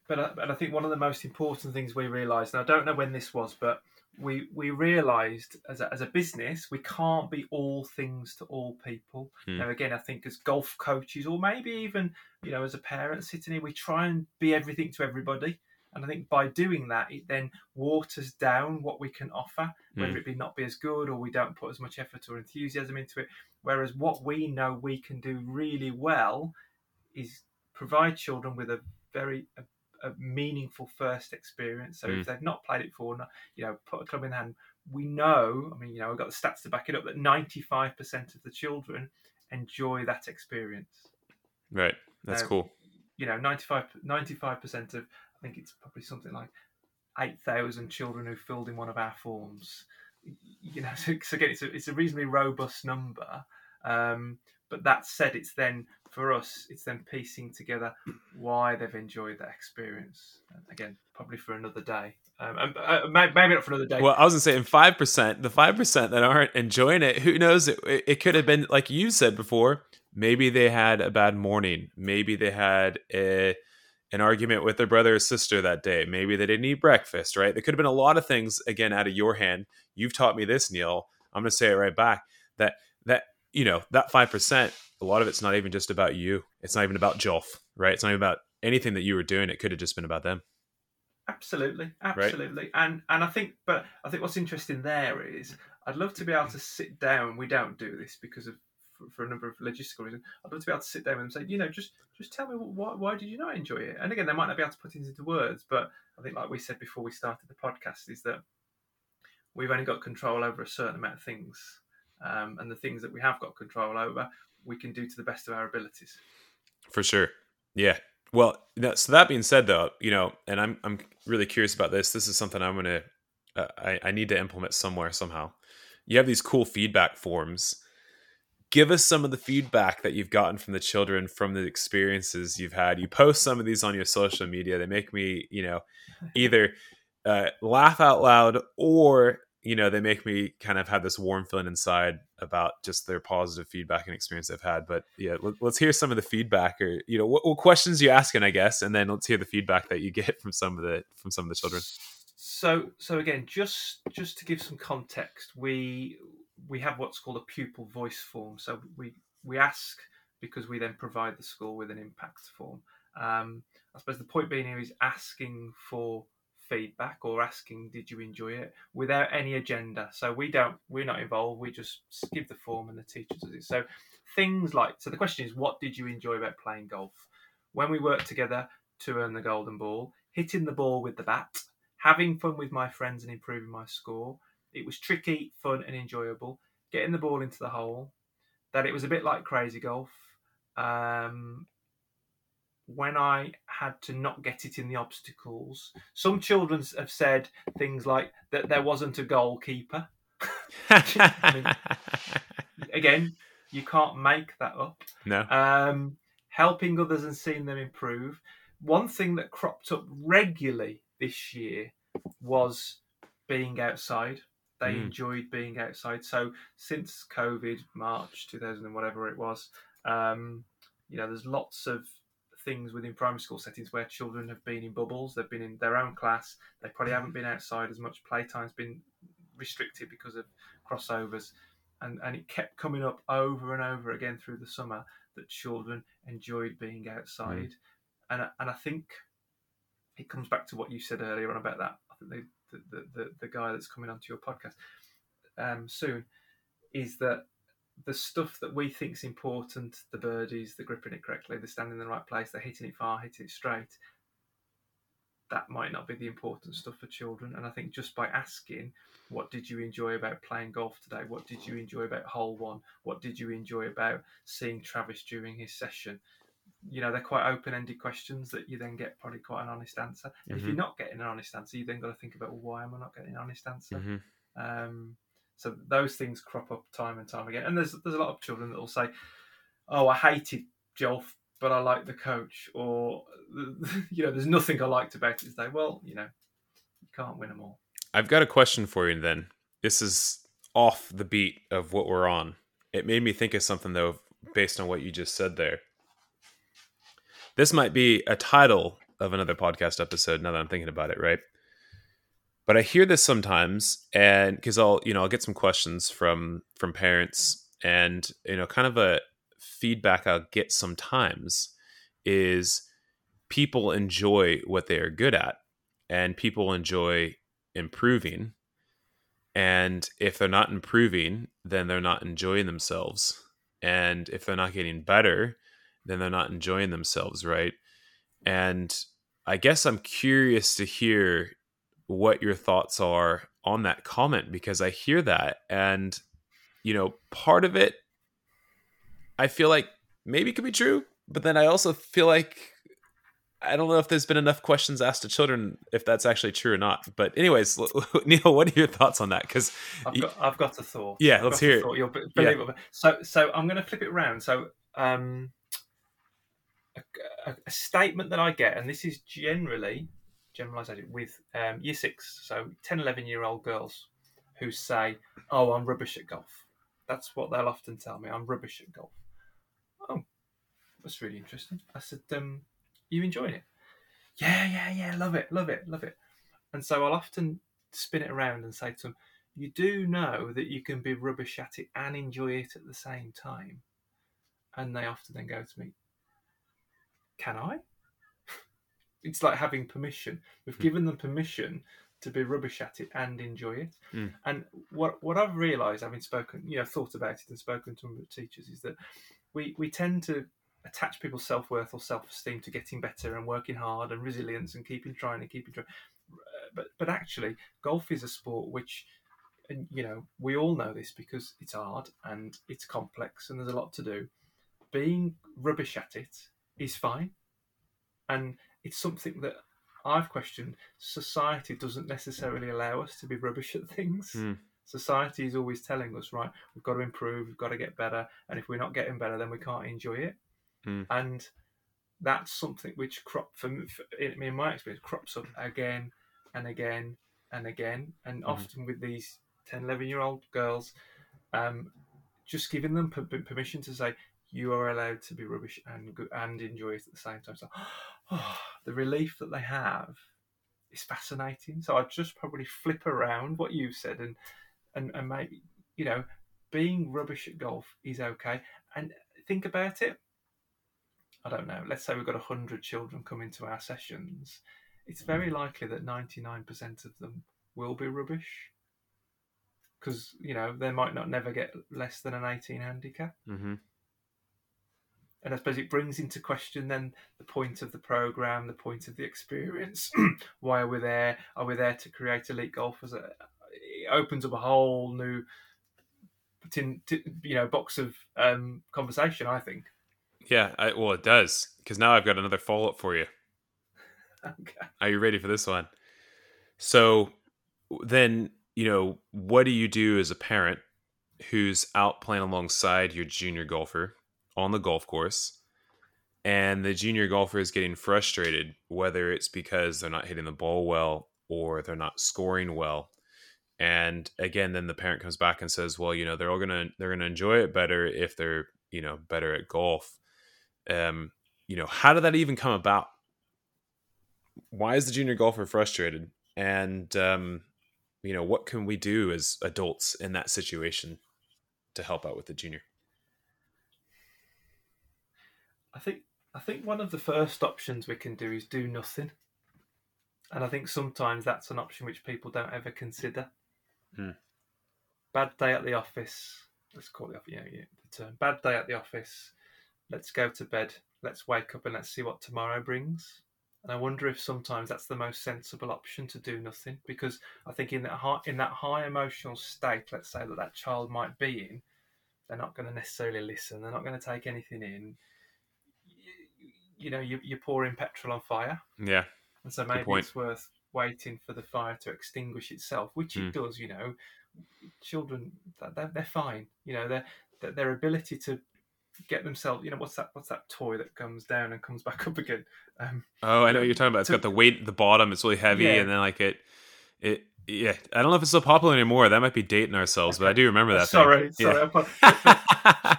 But I, but I think one of the most important things we realised, and I don't know when this was, but we we realised as a, as a business we can't be all things to all people. Hmm. Now again, I think as golf coaches or maybe even you know as a parent sitting here, we try and be everything to everybody. And I think by doing that, it then waters down what we can offer, whether Hmm. it be not be as good or we don't put as much effort or enthusiasm into it. Whereas what we know we can do really well is provide children with a very a, a meaningful first experience. So Mm. if they've not played it before, you know, put a club in hand. We know, I mean, you know, I've got the stats to back it up that ninety five percent of the children enjoy that experience. right that's Um, cool You know, 95 percent of I think it's probably something like eight thousand children who filled in one of our forms. You know, so, so again, it's a, it's a reasonably robust number. Um, but that said, it's then for us, it's then piecing together why they've enjoyed that experience. Again, probably for another day. Um, uh, maybe not for another day. Well, I was gonna say, in five percent, the five percent that aren't enjoying it, who knows? It, it could have been like you said before. Maybe they had a bad morning. Maybe they had a an argument with their brother or sister that day. Maybe they didn't eat breakfast. Right? There could have been a lot of things again out of your hand. You've taught me this, Neil. I'm gonna say it right back. That that you know that five percent. A lot of it's not even just about you. It's not even about Jolf. Right? It's not even about anything that you were doing. It could have just been about them. Absolutely, absolutely, and and I think, but I think what's interesting there is I'd love to be able to sit down. We don't do this because of for, for a number of logistical reasons. I'd love to be able to sit down and say, you know, just just tell me why why did you not enjoy it? And again, they might not be able to put it into words, but I think like we said before we started the podcast is that we've only got control over a certain amount of things, um, and the things that we have got control over, we can do to the best of our abilities. For sure. Yeah. Well, so that being said, though, you know, and I'm I'm really curious about this. This is something I'm gonna uh, I I need to implement somewhere somehow. You have these cool feedback forms. Give us some of the feedback that you've gotten from the children from the experiences you've had. You post some of these on your social media. They make me, you know, either uh, laugh out loud or you know they make me kind of have this warm feeling inside about just their positive feedback and experience they've had but yeah let, us hear some of the feedback or you know what, what questions you asking i guess and then let's hear the feedback that you get from some of the from some of the children So so again, just just to give some context, we we have what's called a pupil voice form. So we we ask because we then provide the school with an impact form. Um, I suppose the point being here is asking for feedback or asking did you enjoy it? without any agenda. So we don't we're not involved we just give the form and the teacher does it. So things like so the question is what did you enjoy about playing golf? When we work together to earn the golden ball hitting the ball with the bat having fun with my friends and improving my score it was tricky fun and enjoyable getting the ball into the hole that it was a bit like crazy golf um, when I had to not get it in the obstacles. Some children have said things like that there wasn't a goalkeeper. Again, you can't make that up. no Um, helping others and seeing them improve. One thing that cropped up regularly this year was being outside. They Mm. enjoyed being outside. So since COVID, March 2000 and whatever it was, um, You know, there's lots of things within primary school settings where children have been in bubbles, they've been in their own class, they probably haven't been outside as much, playtime's been restricted because of crossovers. And, and it kept coming up over and over again through the summer that children enjoyed being outside. Mm. And, and I think it comes back to what you said earlier on about that. I think the, the, the, the guy that's coming onto your podcast um, soon is that the stuff that we think is important, the birdies, the gripping it correctly, the standing in the right place, the hitting it far, hitting it straight, that might not be the important stuff for children. And I think just by asking, what did you enjoy about playing golf today? What did you enjoy about hole one? What did you enjoy about seeing Travis during his session? You know, they're quite open ended questions that you then get probably quite an honest answer. Mm-hmm. If you're not getting an honest answer, you then got to think about, well, why am I not getting an honest answer? Mm-hmm. Um, so those things crop up time and time again. And there's there's a lot of children that will say, "Oh, I hated Jolf, but I like the coach," or you know, "There's nothing I liked about it today." Well, you know, you can't win them all. I've got a question for you. Then this is off the beat of what we're on. It made me think of something though, based on what you just said there. This might be a title of another podcast episode. Now that I'm thinking about it, right? But I hear this sometimes, and because I'll you know I'll get some questions from from parents, mm. and you know kind of a feedback I'll get sometimes is people enjoy what they are good at, and people enjoy improving, and if they're not improving, then they're not enjoying themselves, and if they're not getting better, then they're not enjoying themselves, right? And I guess I'm curious to hear what your thoughts are on that comment because I hear that and you know part of it I feel like maybe it could be true but then I also feel like I don't know if there's been enough questions asked to children if that's actually true or not. But anyways, Neil, what are your thoughts on that? Because I've, I've, got a thought. Yeah, I've let's hear it. You'll believe yeah. So, so I'm going to flip it around. So, um, a, a, a, statement that I get, and this is generally generalization with um, year six, so 10, 11 year old girls who say, Oh, I'm rubbish at golf. That's what they'll often tell me. I'm rubbish at golf. Oh, that's really interesting. I said, um, You enjoying it? Yeah, yeah, yeah, love it, love it, love it. And so I'll often spin it around and say to them, You do know that you can be rubbish at it and enjoy it at the same time. And they often then go to me, Can I? It's like having permission. We've mm. given them permission to be rubbish at it and enjoy it. Mm. And what what I've realised, having spoken, you know, thought about it and spoken to the teachers, is that we we tend to attach people's self worth or self esteem to getting better and working hard and resilience and keeping trying and keeping trying. But but actually, golf is a sport which. And you know, we all know this because it's hard and it's complex and there's a lot to do. Being rubbish at it is fine. And it's something that I've questioned. Society doesn't necessarily allow us to be rubbish at things. Mm. Society is always telling us, right, we've got to improve, we've got to get better, and if we're not getting better, then we can't enjoy it. Mm. And that's something which crop for, for in my experience crops up again and again and again, and mm. often with these 10, 11 year old girls, um, just giving them permission to say, you are allowed to be rubbish and and enjoy it at the same time. So, oh, the relief that they have is fascinating. So I'd just probably flip around what you said and and and maybe you know being rubbish at golf is okay. And think about it. I don't know. Let's say we've got hundred children coming to our sessions. It's very likely that ninety nine percent of them will be rubbish because you know they might not never get less than an 18 handicap mm-hmm and I suppose it brings into question then the point of the program, the point of the experience. Why are we there? Are we there to create elite golfers? It opens up a whole new, you know, box of um, conversation. I think. Yeah, I, well, it does because now I've got another follow up for you. okay. Are you ready for this one? So then, you know, what do you do as a parent who's out playing alongside your junior golfer? On the golf course and the junior golfer is getting frustrated whether it's because they're not hitting the ball well or they're not scoring well and again then the parent comes back and says well you know they're all gonna they're gonna enjoy it better if they're you know better at golf Um, you know, how did that even come about? Why is the junior golfer frustrated? And um, you know, what can we do as adults in that situation to help out with the junior? I think I think one of the first options we can do is do nothing. And I think sometimes that's an option which people don't ever consider. Hmm. Bad day at the office. Let's call it, you know, the term. Bad day at the office. Let's go to bed. Let's wake up and let's see what tomorrow brings. And I wonder if sometimes that's the most sensible option to do nothing, because I think in that high, in that high emotional state, let's say that that child might be in, they're not going to necessarily listen. They're not going to take anything in. You, know, you, you're pouring petrol on fire. Yeah. And so maybe it's worth waiting for the fire to extinguish itself, which it mm. does. You know, children they're, they're fine. You know, their their ability to get themselves. You know, what's that? What's that toy that comes down and comes back up again? Um, oh, I know what you're talking about. It's to, got the weight at the bottom. It's really heavy, yeah. and then like it, it. Yeah, I don't know if it's so popular anymore. That might be dating ourselves, okay. but I do remember that. Sorry, thing. sorry. Yeah.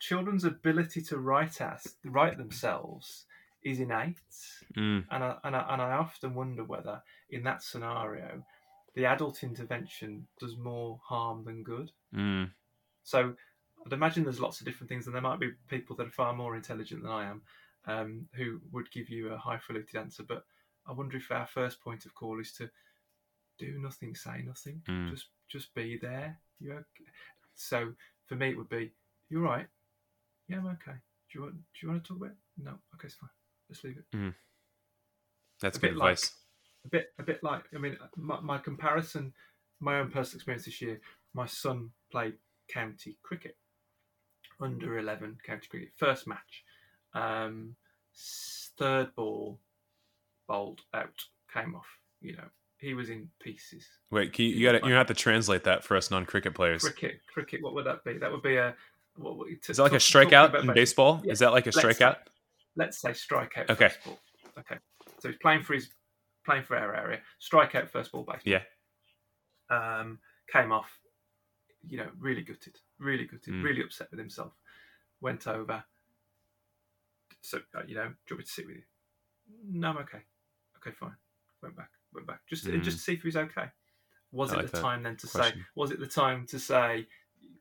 children's ability to write as write themselves is innate, mm. and I, and I and I often wonder whether in that scenario, the adult intervention does more harm than good. Mm. So I'd imagine there's lots of different things, and there might be people that are far more intelligent than I am um, who would give you a highfalutin answer. But I wonder if our first point of call is to do nothing, say nothing, mm. just just be there. You okay? so for me it would be you're right. Yeah, I'm okay. Do you want do you want to talk about it? No, okay, it's fine. Let's leave it. Mm. That's a good advice. Like, a bit a bit like I mean my, my comparison, my own personal experience this year. My son played county cricket under 11 county cricket. First match, um, third ball, bowled out, came off. You know, he was in pieces. Wait, you, you got you have to translate that for us non-cricket players. Cricket, cricket. What would that be? That would be a. What, what, Is that like a strikeout in baseball? Yeah. Is that like a strikeout? Let's say, let's say strikeout. Okay. Okay. So he's playing for his playing for our area. Strikeout first ball base. Yeah. Um, came off. You know, really gutted really gutted, mm. really upset with himself. Went over. So uh, you know, do you want me to sit with you? No, I'm okay. Okay, fine. Went back. Went back. Just mm. just to see if he was okay. Was I it like the time then to question. say? Was it the time to say?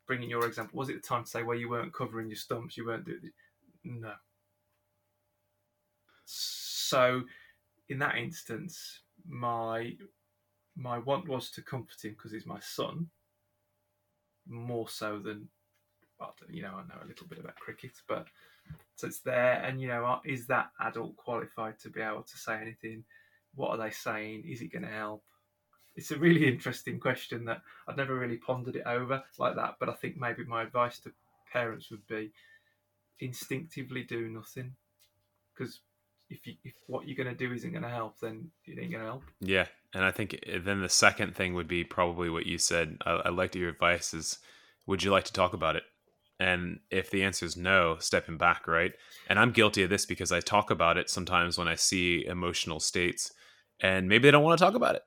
Bringing your example, was it the time to say, well, you weren't covering your stumps, you weren't doing it? No. So, in that instance, my my want was to comfort him because he's my son, more so than well, you know, I know a little bit about cricket, but so it's there. And you know, is that adult qualified to be able to say anything? What are they saying? Is it going to help? It's a really interesting question that I've never really pondered it over like that. But I think maybe my advice to parents would be instinctively do nothing because if you, if what you're going to do isn't going to help, then it ain't going to help. Yeah, and I think eh, then the second thing would be probably what you said. I, I liked your advice is, would you like to talk about it? And if the answer is no, stepping back, right? And I'm guilty of this because I talk about it sometimes when I see emotional states, and maybe they don't want to talk about it.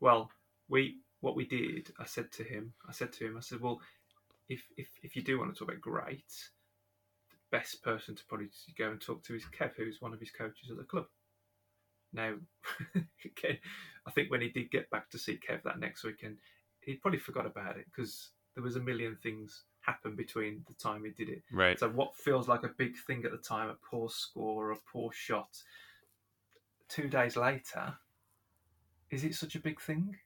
Well, we what we did, I said to him, I said to him, I said, well, if if if you do want to talk about great, the best person to probably go and talk to is Kev, who's one of his coaches at the club. Now, I think when he did get back to see Kev that next weekend, he probably forgot about it because there was a million things happen between the time he did it. Right. So what feels like a big thing at the time, a poor score a poor shot, two days later, is it such a big thing?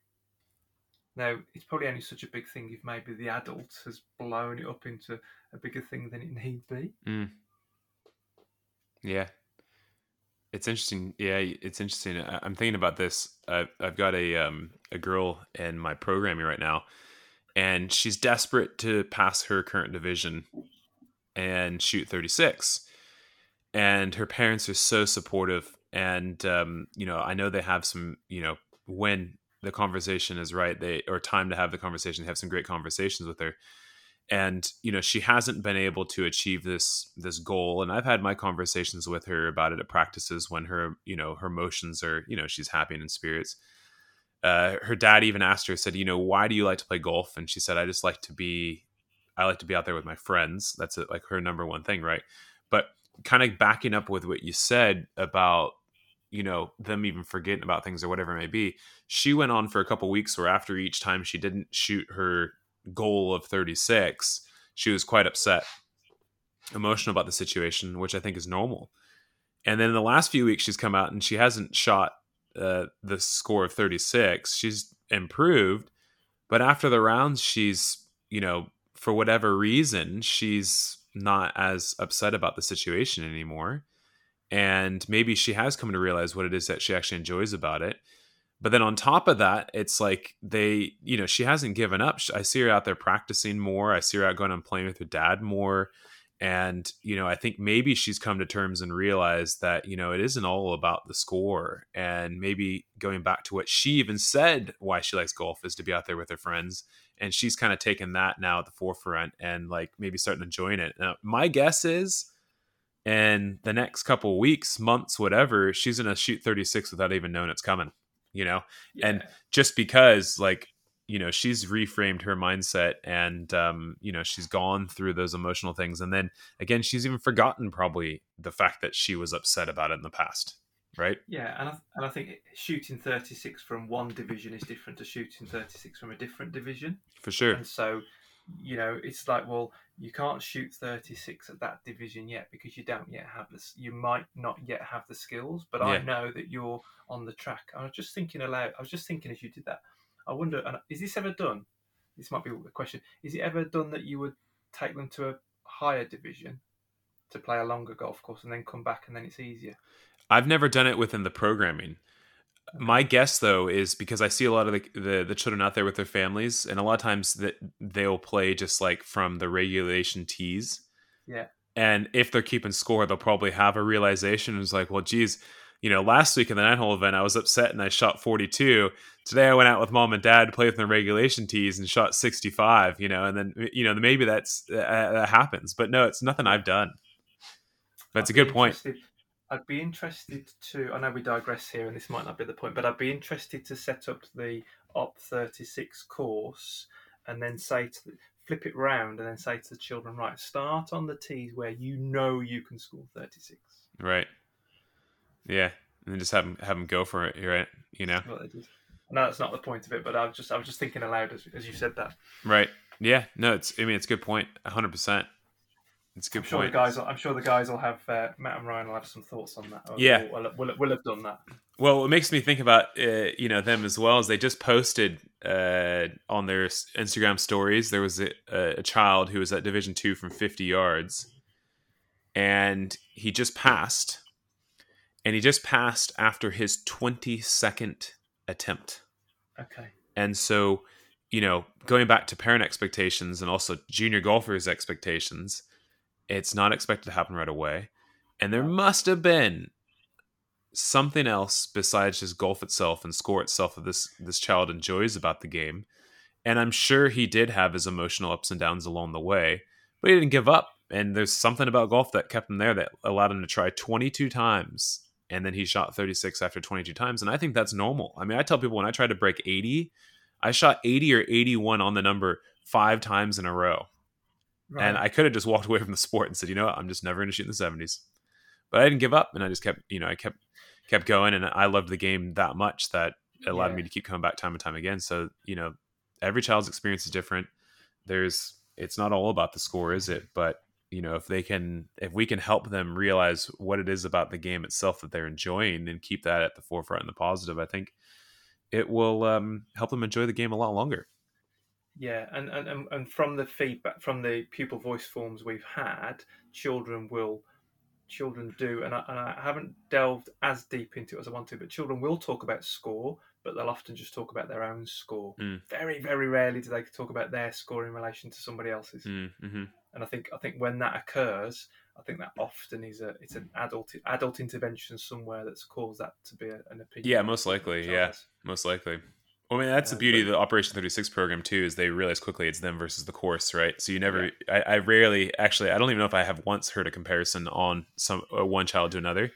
Now, it's probably only such a big thing if maybe the adult has blown it up into a bigger thing than it need be. Mm. Yeah, it's interesting. Yeah, it's interesting. I'm thinking about this. I've, I've got a um, a girl in my programming right now, and she's desperate to pass her current division and shoot 36. And her parents are so supportive, and um, you know, I know they have some. You know, when the conversation is right, they or time to have the conversation, they have some great conversations with her and you know she hasn't been able to achieve this this goal and i've had my conversations with her about it at practices when her you know her emotions are you know she's happy and in spirits uh, her dad even asked her said you know why do you like to play golf and she said i just like to be I like to be out there with my friends. That's like her number one thing, right? But kind of backing up with what you said about you know them even forgetting about things or whatever it may be she went on for a couple weeks where after each time she didn't shoot her goal of 36 she was quite upset emotional about the situation which i think is normal. And then in the last few weeks she's come out and she hasn't shot uh, the score of 36 she's improved but after the rounds she's you know for whatever reason she's not as upset about the situation anymore and maybe she has come to realize what it is that she actually enjoys about it. But then on top of that it's like they you know she hasn't given up. I see her out there practicing more. I see her out going and playing with her dad more. And you know i think maybe she's come to terms and realized that you know it isn't all about the score. And maybe going back to what she even said why she likes golf is to be out there with her friends. And she's kind of taken that now at the forefront and like maybe starting to enjoying it. Now my guess is and the next couple weeks months whatever she's gonna shoot 36 without even knowing it's coming you know? Yeah. and just because like you know she's reframed her mindset and um you know she's gone through those emotional things. And then again she's even forgotten probably the fact that she was upset about it in the past right? Yeah and I, and I think shooting 36 from one division is different to shooting 36 from a different division. For sure. And so you know, it's like, well, you can't shoot 36 at that division yet because you don't yet have this. You might not yet have the skills, but yeah. I know that you're on the track. I was just thinking aloud. I was just thinking as you did that. I wonder, and is this ever done? This might be a question. Is it ever done that you would take them to a higher division to play a longer golf course and then come back and then it's easier? I've never done it within the programming. My guess, though, is because I see a lot of the, the, the children out there with their families, and a lot of times that they'll play just like from the regulation tees. Yeah. And if they're keeping score, they'll probably have a realization. It's like, well, geez, you know, last week in the nine hole event, I was upset and I shot 42. Today I went out with mom and dad to play with the regulation tees and shot 65, you know, and then, you know, maybe that's, uh, that happens. But no, it's nothing I've done. That's a good point. I'd be interested to. I know we digress here, and this might not be the point, but I'd be interested to set up the Op 36 course and then say to the, flip it round and then say to the children, right, start on the tees where you know you can score 36. Right. Yeah, and then just have them have them go for it. Right. You know. No, that's not the point of it, but I was just I was just thinking aloud as, as you said that. Right. Yeah. No, it's. I mean, it's a good point. hundred percent. It's good I'm sure point. The guys, I'm sure the guys will have uh, Matt and Ryan will have some thoughts on that. Yeah, we'll, we'll, we'll have done that. Well, it makes me think about uh, you know them as well as they just posted uh, on their Instagram stories. There was a, a child who was at Division Two from 50 yards, and he just passed, and he just passed after his 22nd attempt. Okay. And so, you know, going back to parent expectations and also junior golfers' expectations it's not expected to happen right away. And there must have been something else besides just golf itself and score itself that this this child enjoys about the game. And I'm sure he did have his emotional ups and downs along the way, but he didn't give up. And there's something about golf that kept him there that allowed him to try 22 times. And then he shot 36 after 22 times. And I think that's normal. I mean, I tell people when I try to break 80, I shot 80 or 81 on the number five times in a row. Right. And I could have just walked away from the sport and said, you know what, I'm just never going to shoot in the 70s. But I didn't give up, and I just kept, you know, I kept kept going, and I loved the game that much that it allowed yeah. me to keep coming back time and time again. So you know, every child's experience is different. There's, it's not all about the score, is it? But you know, if they can, if we can help them realize what it is about the game itself that they're enjoying, and keep that at the forefront and the positive, I think it will um, help them enjoy the game a lot longer. Yeah, and, and, and from the feedback from the pupil voice forms we've had, children will children do, and I, and I haven't delved as deep into it as I want to, but children will talk about score, but they'll often just talk about their own score. Mm. Very, very rarely do they talk about their score in relation to somebody else's. Mm, mm-hmm. And I think I think when that occurs, I think that often is a it's an adult adult intervention somewhere that's caused that to be a, an opinion. Yeah, most likely. Yeah, most likely. Well, I mean, that's the beauty of the Operation 36 program, too, is they realize quickly it's them versus the course, right? So you never, yeah. I, I, rarely, actually, I don't even know if I have once heard a comparison on some uh, one child to another,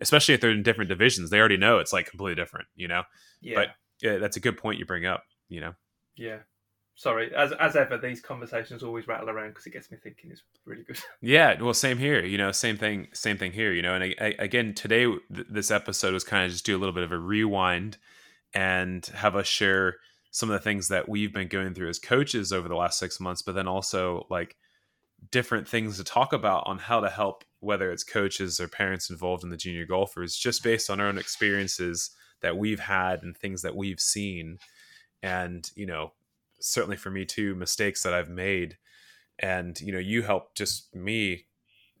especially if they're in different divisions. They already know it's like completely different, you know? Yeah. But yeah, that's a good point you bring up, you know? Yeah. sorry, as as ever, these conversations always rattle around because it gets me thinking. It's really good. Yeah, well, same here. You know, same thing, same thing here. You know, and I, I, again, today th- this episode was kind of just do a little bit of a rewind and have us share some of the things that we've been going through as coaches over the last six months, but then also like different things to talk about on how to help whether it's coaches or parents involved in the junior golfers, just based on our own experiences that we've had and things that we've seen, and you know certainly for me too mistakes that i've made. And you know you help just me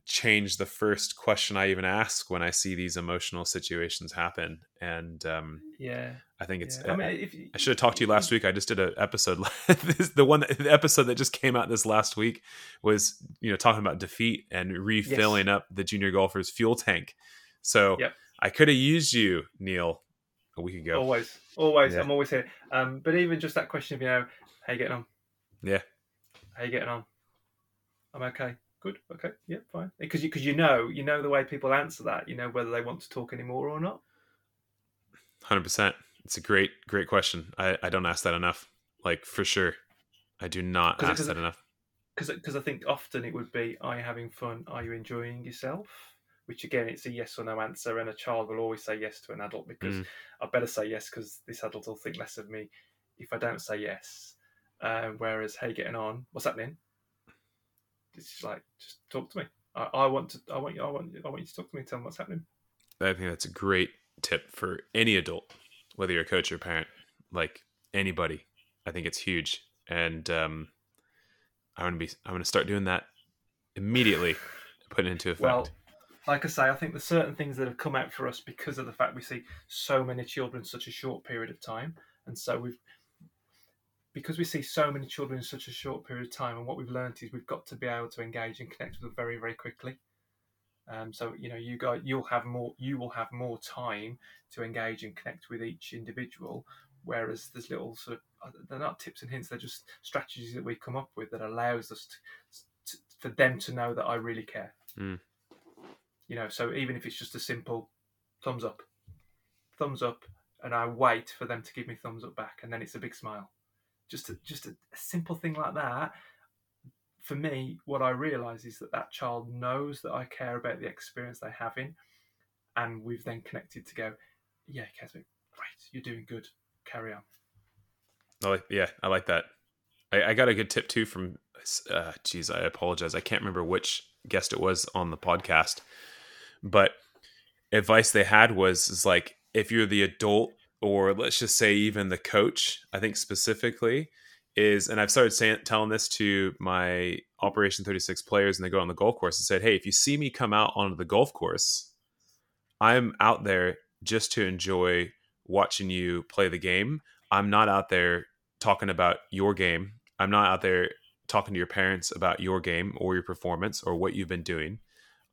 change the first question i even ask when i see these emotional situations happen. And um yeah i think it's yeah. I, mean, if I should have talked to you last week i just did an episode this, the one the episode that just came out this last week was you know talking about defeat and refilling Yes. up the junior golfers fuel tank so Yep. i could have used you neil a week ago always, always, Yeah. I'm always here. Um, but even just that question of you know, how you getting on? Yeah. How you getting on? I'm okay. Good. Okay. Yep. Fine. Because you because you know you know the way people answer that. You know whether they want to talk anymore or not. Hundred percent. It's a great, great question. I, I don't ask that enough. Like for sure, I do not 'Cause ask 'cause that it- enough. because because I think often it would be, are you having fun? Are you enjoying yourself? Which again, it's a yes or no answer, and a child will always say yes to an adult because Mm. I better say yes because this adult will think less of me if I don't say yes. Um, whereas, hey, getting on, what's happening? It's just like just talk to me. I, I want to. I want you. I want. I want you to talk to me. Tell me what's happening. I think that's a great tip for any adult, whether you're a coach or parent, like anybody. I think it's huge, and um, I'm gonna be. I'm gonna start doing that immediately. Put it into effect. Well, like I say, I think there's certain things that have come out for us because of the fact we see so many children in such a short period of time, and so we've because we see so many children in such a short period of time, and what we've learned is we've got to be able to engage and connect with them very, very quickly. Um, so you know, you guys, you'll have more, you will have more time to engage and connect with each individual. Whereas there's little sort of, they're not tips and hints; they're just strategies that we come up with that allows us to, to, for them to know that I really care. Mm. You know, so even if it's just a simple thumbs up, thumbs up, and I wait for them to give me thumbs up back, and then it's a big smile. Just a, just a, a simple thing like that. For me, what I realise is that that child knows that I care about the experience they're having, and we've then connected to go, yeah, Keswick, great, you're doing good, carry on. I like, yeah, I like that. I, I got a good tip too from. Uh, geez, I apologize. I can't remember which guest it was on the podcast, but advice they had was is like if you're the adult or let's just say even the coach. I think specifically is, and I've started saying telling this to my Operation 36 players, and they go on the golf course and said, "Hey, if you see me come out onto the golf course, I'm out there just to enjoy watching you play the game. I'm not out there talking about your game. I'm not out there talking to your parents about your game or your performance or what you've been doing.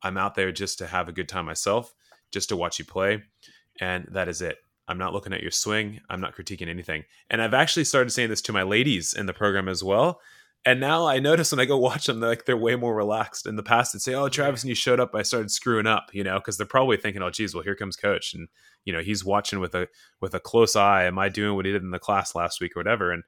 I'm out there just to have a good time myself, just to watch you play. And that is it. I'm not looking at your swing. I'm not critiquing anything. And I've actually started saying this to my ladies in the program as well. And now I notice when I go watch them, they're like they're way more relaxed. In the past, they'd say, "Oh, Travis, when you showed up, I started screwing up," you know, because they're probably thinking, "Oh, geez, well, here comes Coach," and you know, he's watching with a with a close eye. Am I doing what he did in the class last week or whatever? And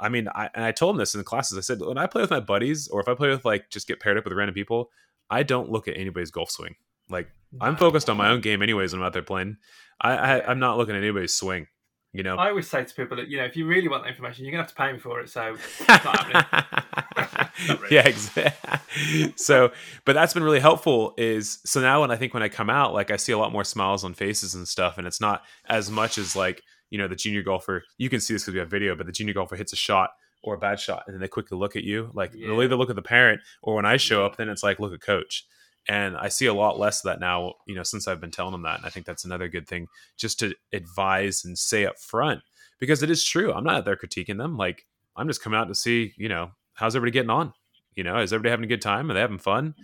I mean, I and I told him this in the classes. I said, when I play with my buddies, or if I play with like just get paired up with random people, I don't look at anybody's golf swing. Like I'm focused on my own game, anyways. When I'm out there playing, I, I I'm not looking at anybody's swing. You know, I always say to people that you know if you really want that information, you're gonna have to pay me for it. So not happening. really. yeah, exactly. so, but that's been really helpful. Is so now when I think when I come out, like I see a lot more smiles on faces and stuff, and it's not as much as like you know the junior golfer. You can see this because we have video, but the junior golfer hits a shot or a bad shot, and then they quickly look at you. Like Yeah. they'll either look at the parent, or when I show up, then it's like look at coach. And I see a lot less of that now, you know, since I've been telling them that. And I think that's another good thing just to advise and say up front because it is true. I'm not out there critiquing them. Like I'm just coming out to see, you know, how's everybody getting on? You know, is everybody having a good time? Are they having fun?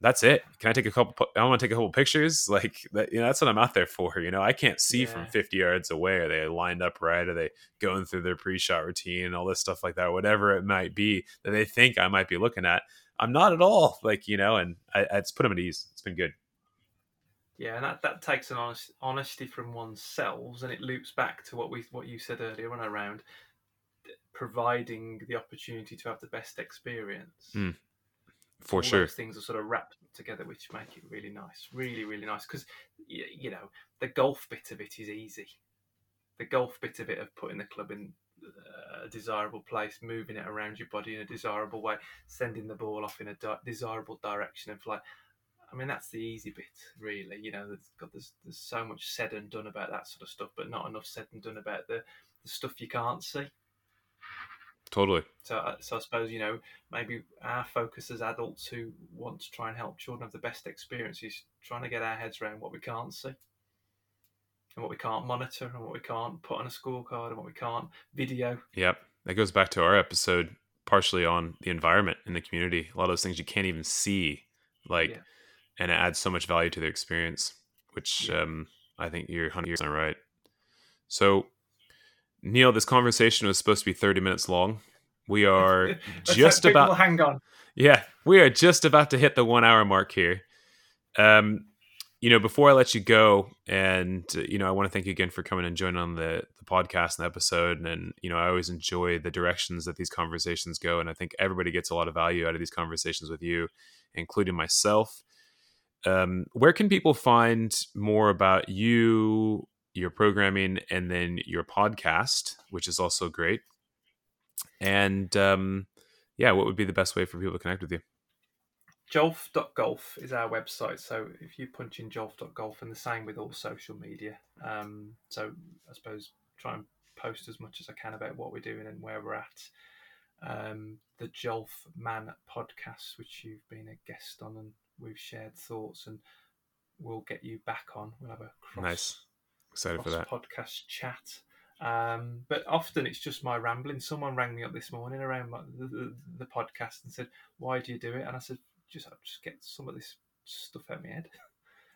That's it. Can I take a couple? I want to take a couple pictures. Like that, you know, that's what I'm out there for. You know, I can't see from 50 yards away. Are they lined up right? Are they going through their pre-shot routine and all this stuff like that? Whatever it might be that they think I might be looking at. I'm not at all. Like you know, and I, it's put them at ease. It's been good. Yeah, and that, that takes an honest, honesty from oneself, and it loops back to what we what you said earlier on around providing the opportunity to have the best experience. Mm, for All sure. those things are sort of wrapped together, which make it really nice, really, really nice. Because you know the golf bit of it is easy. The golf bit of it of putting the club in a desirable place, moving it around your body in a desirable way, sending the ball off in a di- desirable direction and fly. I mean, that's the easy bit, really. You know, there's, God, there's there's so much said and done about that sort of stuff, but not enough said and done about the, the stuff you can't see. Totally. So, uh, so I suppose you know maybe our focus as adults who want to try and help children have the best experience is trying to get our heads around what we can't see, and what we can't monitor, and what we can't put on a scorecard, and what we can't video. Yep. That goes back to our episode partially on the environment in the community. A lot of those things you can't even see, like, Yeah. and it adds so much value to the experience, which Yeah. um, I think you're 100% right. So, Neil, this conversation was supposed to be 30 minutes long. We are just about hang on. Yeah, we are just about to hit the one hour mark here. Um, you know, before I let you go, and uh, you know, I want to thank you again for coming and joining on the the podcast and the episode. And, and you know, I always enjoy the directions that these conversations go, and I think everybody gets a lot of value out of these conversations with you, including myself. Um, where can people find more about you, your programming, and then your podcast, which is also great? And um, yeah, what would be the best way for people to connect with you? Jolf.golf is our website. So if you punch in Jolf.golf, and the same with all social media. Um, so I suppose try and post as much as I can about what we're doing and where we're at. Um, the Jolf Man podcast, which you've been a guest on, and we've shared thoughts, and we'll get you back on. We'll have a cross, Nice. Excited for that. podcast chat. Um, but often it's just my rambling. Someone rang me up this morning around my, the, the, the podcast and said, "Why do you do it?" And I said, "Just just get some of this stuff out of my head."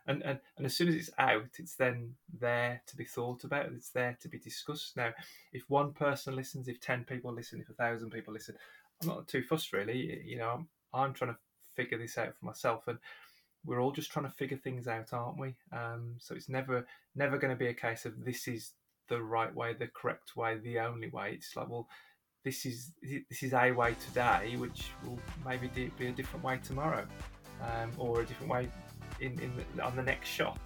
And, and and as soon as it's out, it's then there to be thought about. It's there to be discussed. Now, if one person listens, if ten people listen, if a thousand people listen, I'm not too fussed really. You know, I'm, I'm trying to figure this out for myself, and we're all just trying to figure things out, aren't we? Um, so it's never never going to be a case of this is the right way, the correct way, the only way. It's like, well, this is this is a way today, which will maybe be a different way tomorrow, um, or a different way in, in the, on the next shot.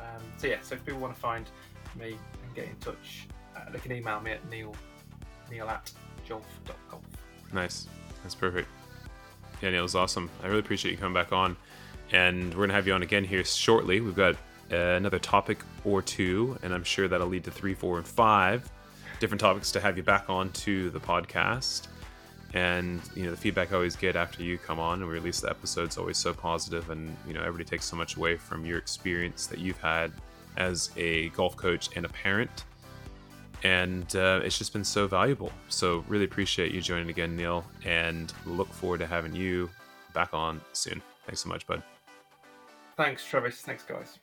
Um, so yeah, so if people want to find me and get in touch, uh, they can email me at neil neil at jolf.golf. Nice. That's perfect. Yeah, Neil, awesome. I really appreciate you coming back on. And we're to have you on again here shortly. We've got uh, another topic or two, and I'm sure that'll lead to three, four, and five different topics to have you back on to the podcast. And, you know, the feedback I always get after you come on and we release the episode's always so positive, And, you know, everybody takes so much away from your experience that you've had as a golf coach and a parent and uh, it's just been so valuable. So really appreciate you joining again, Neil, and look forward to having you back on soon. Thanks so much, bud. Thanks, Travis. Thanks, guys.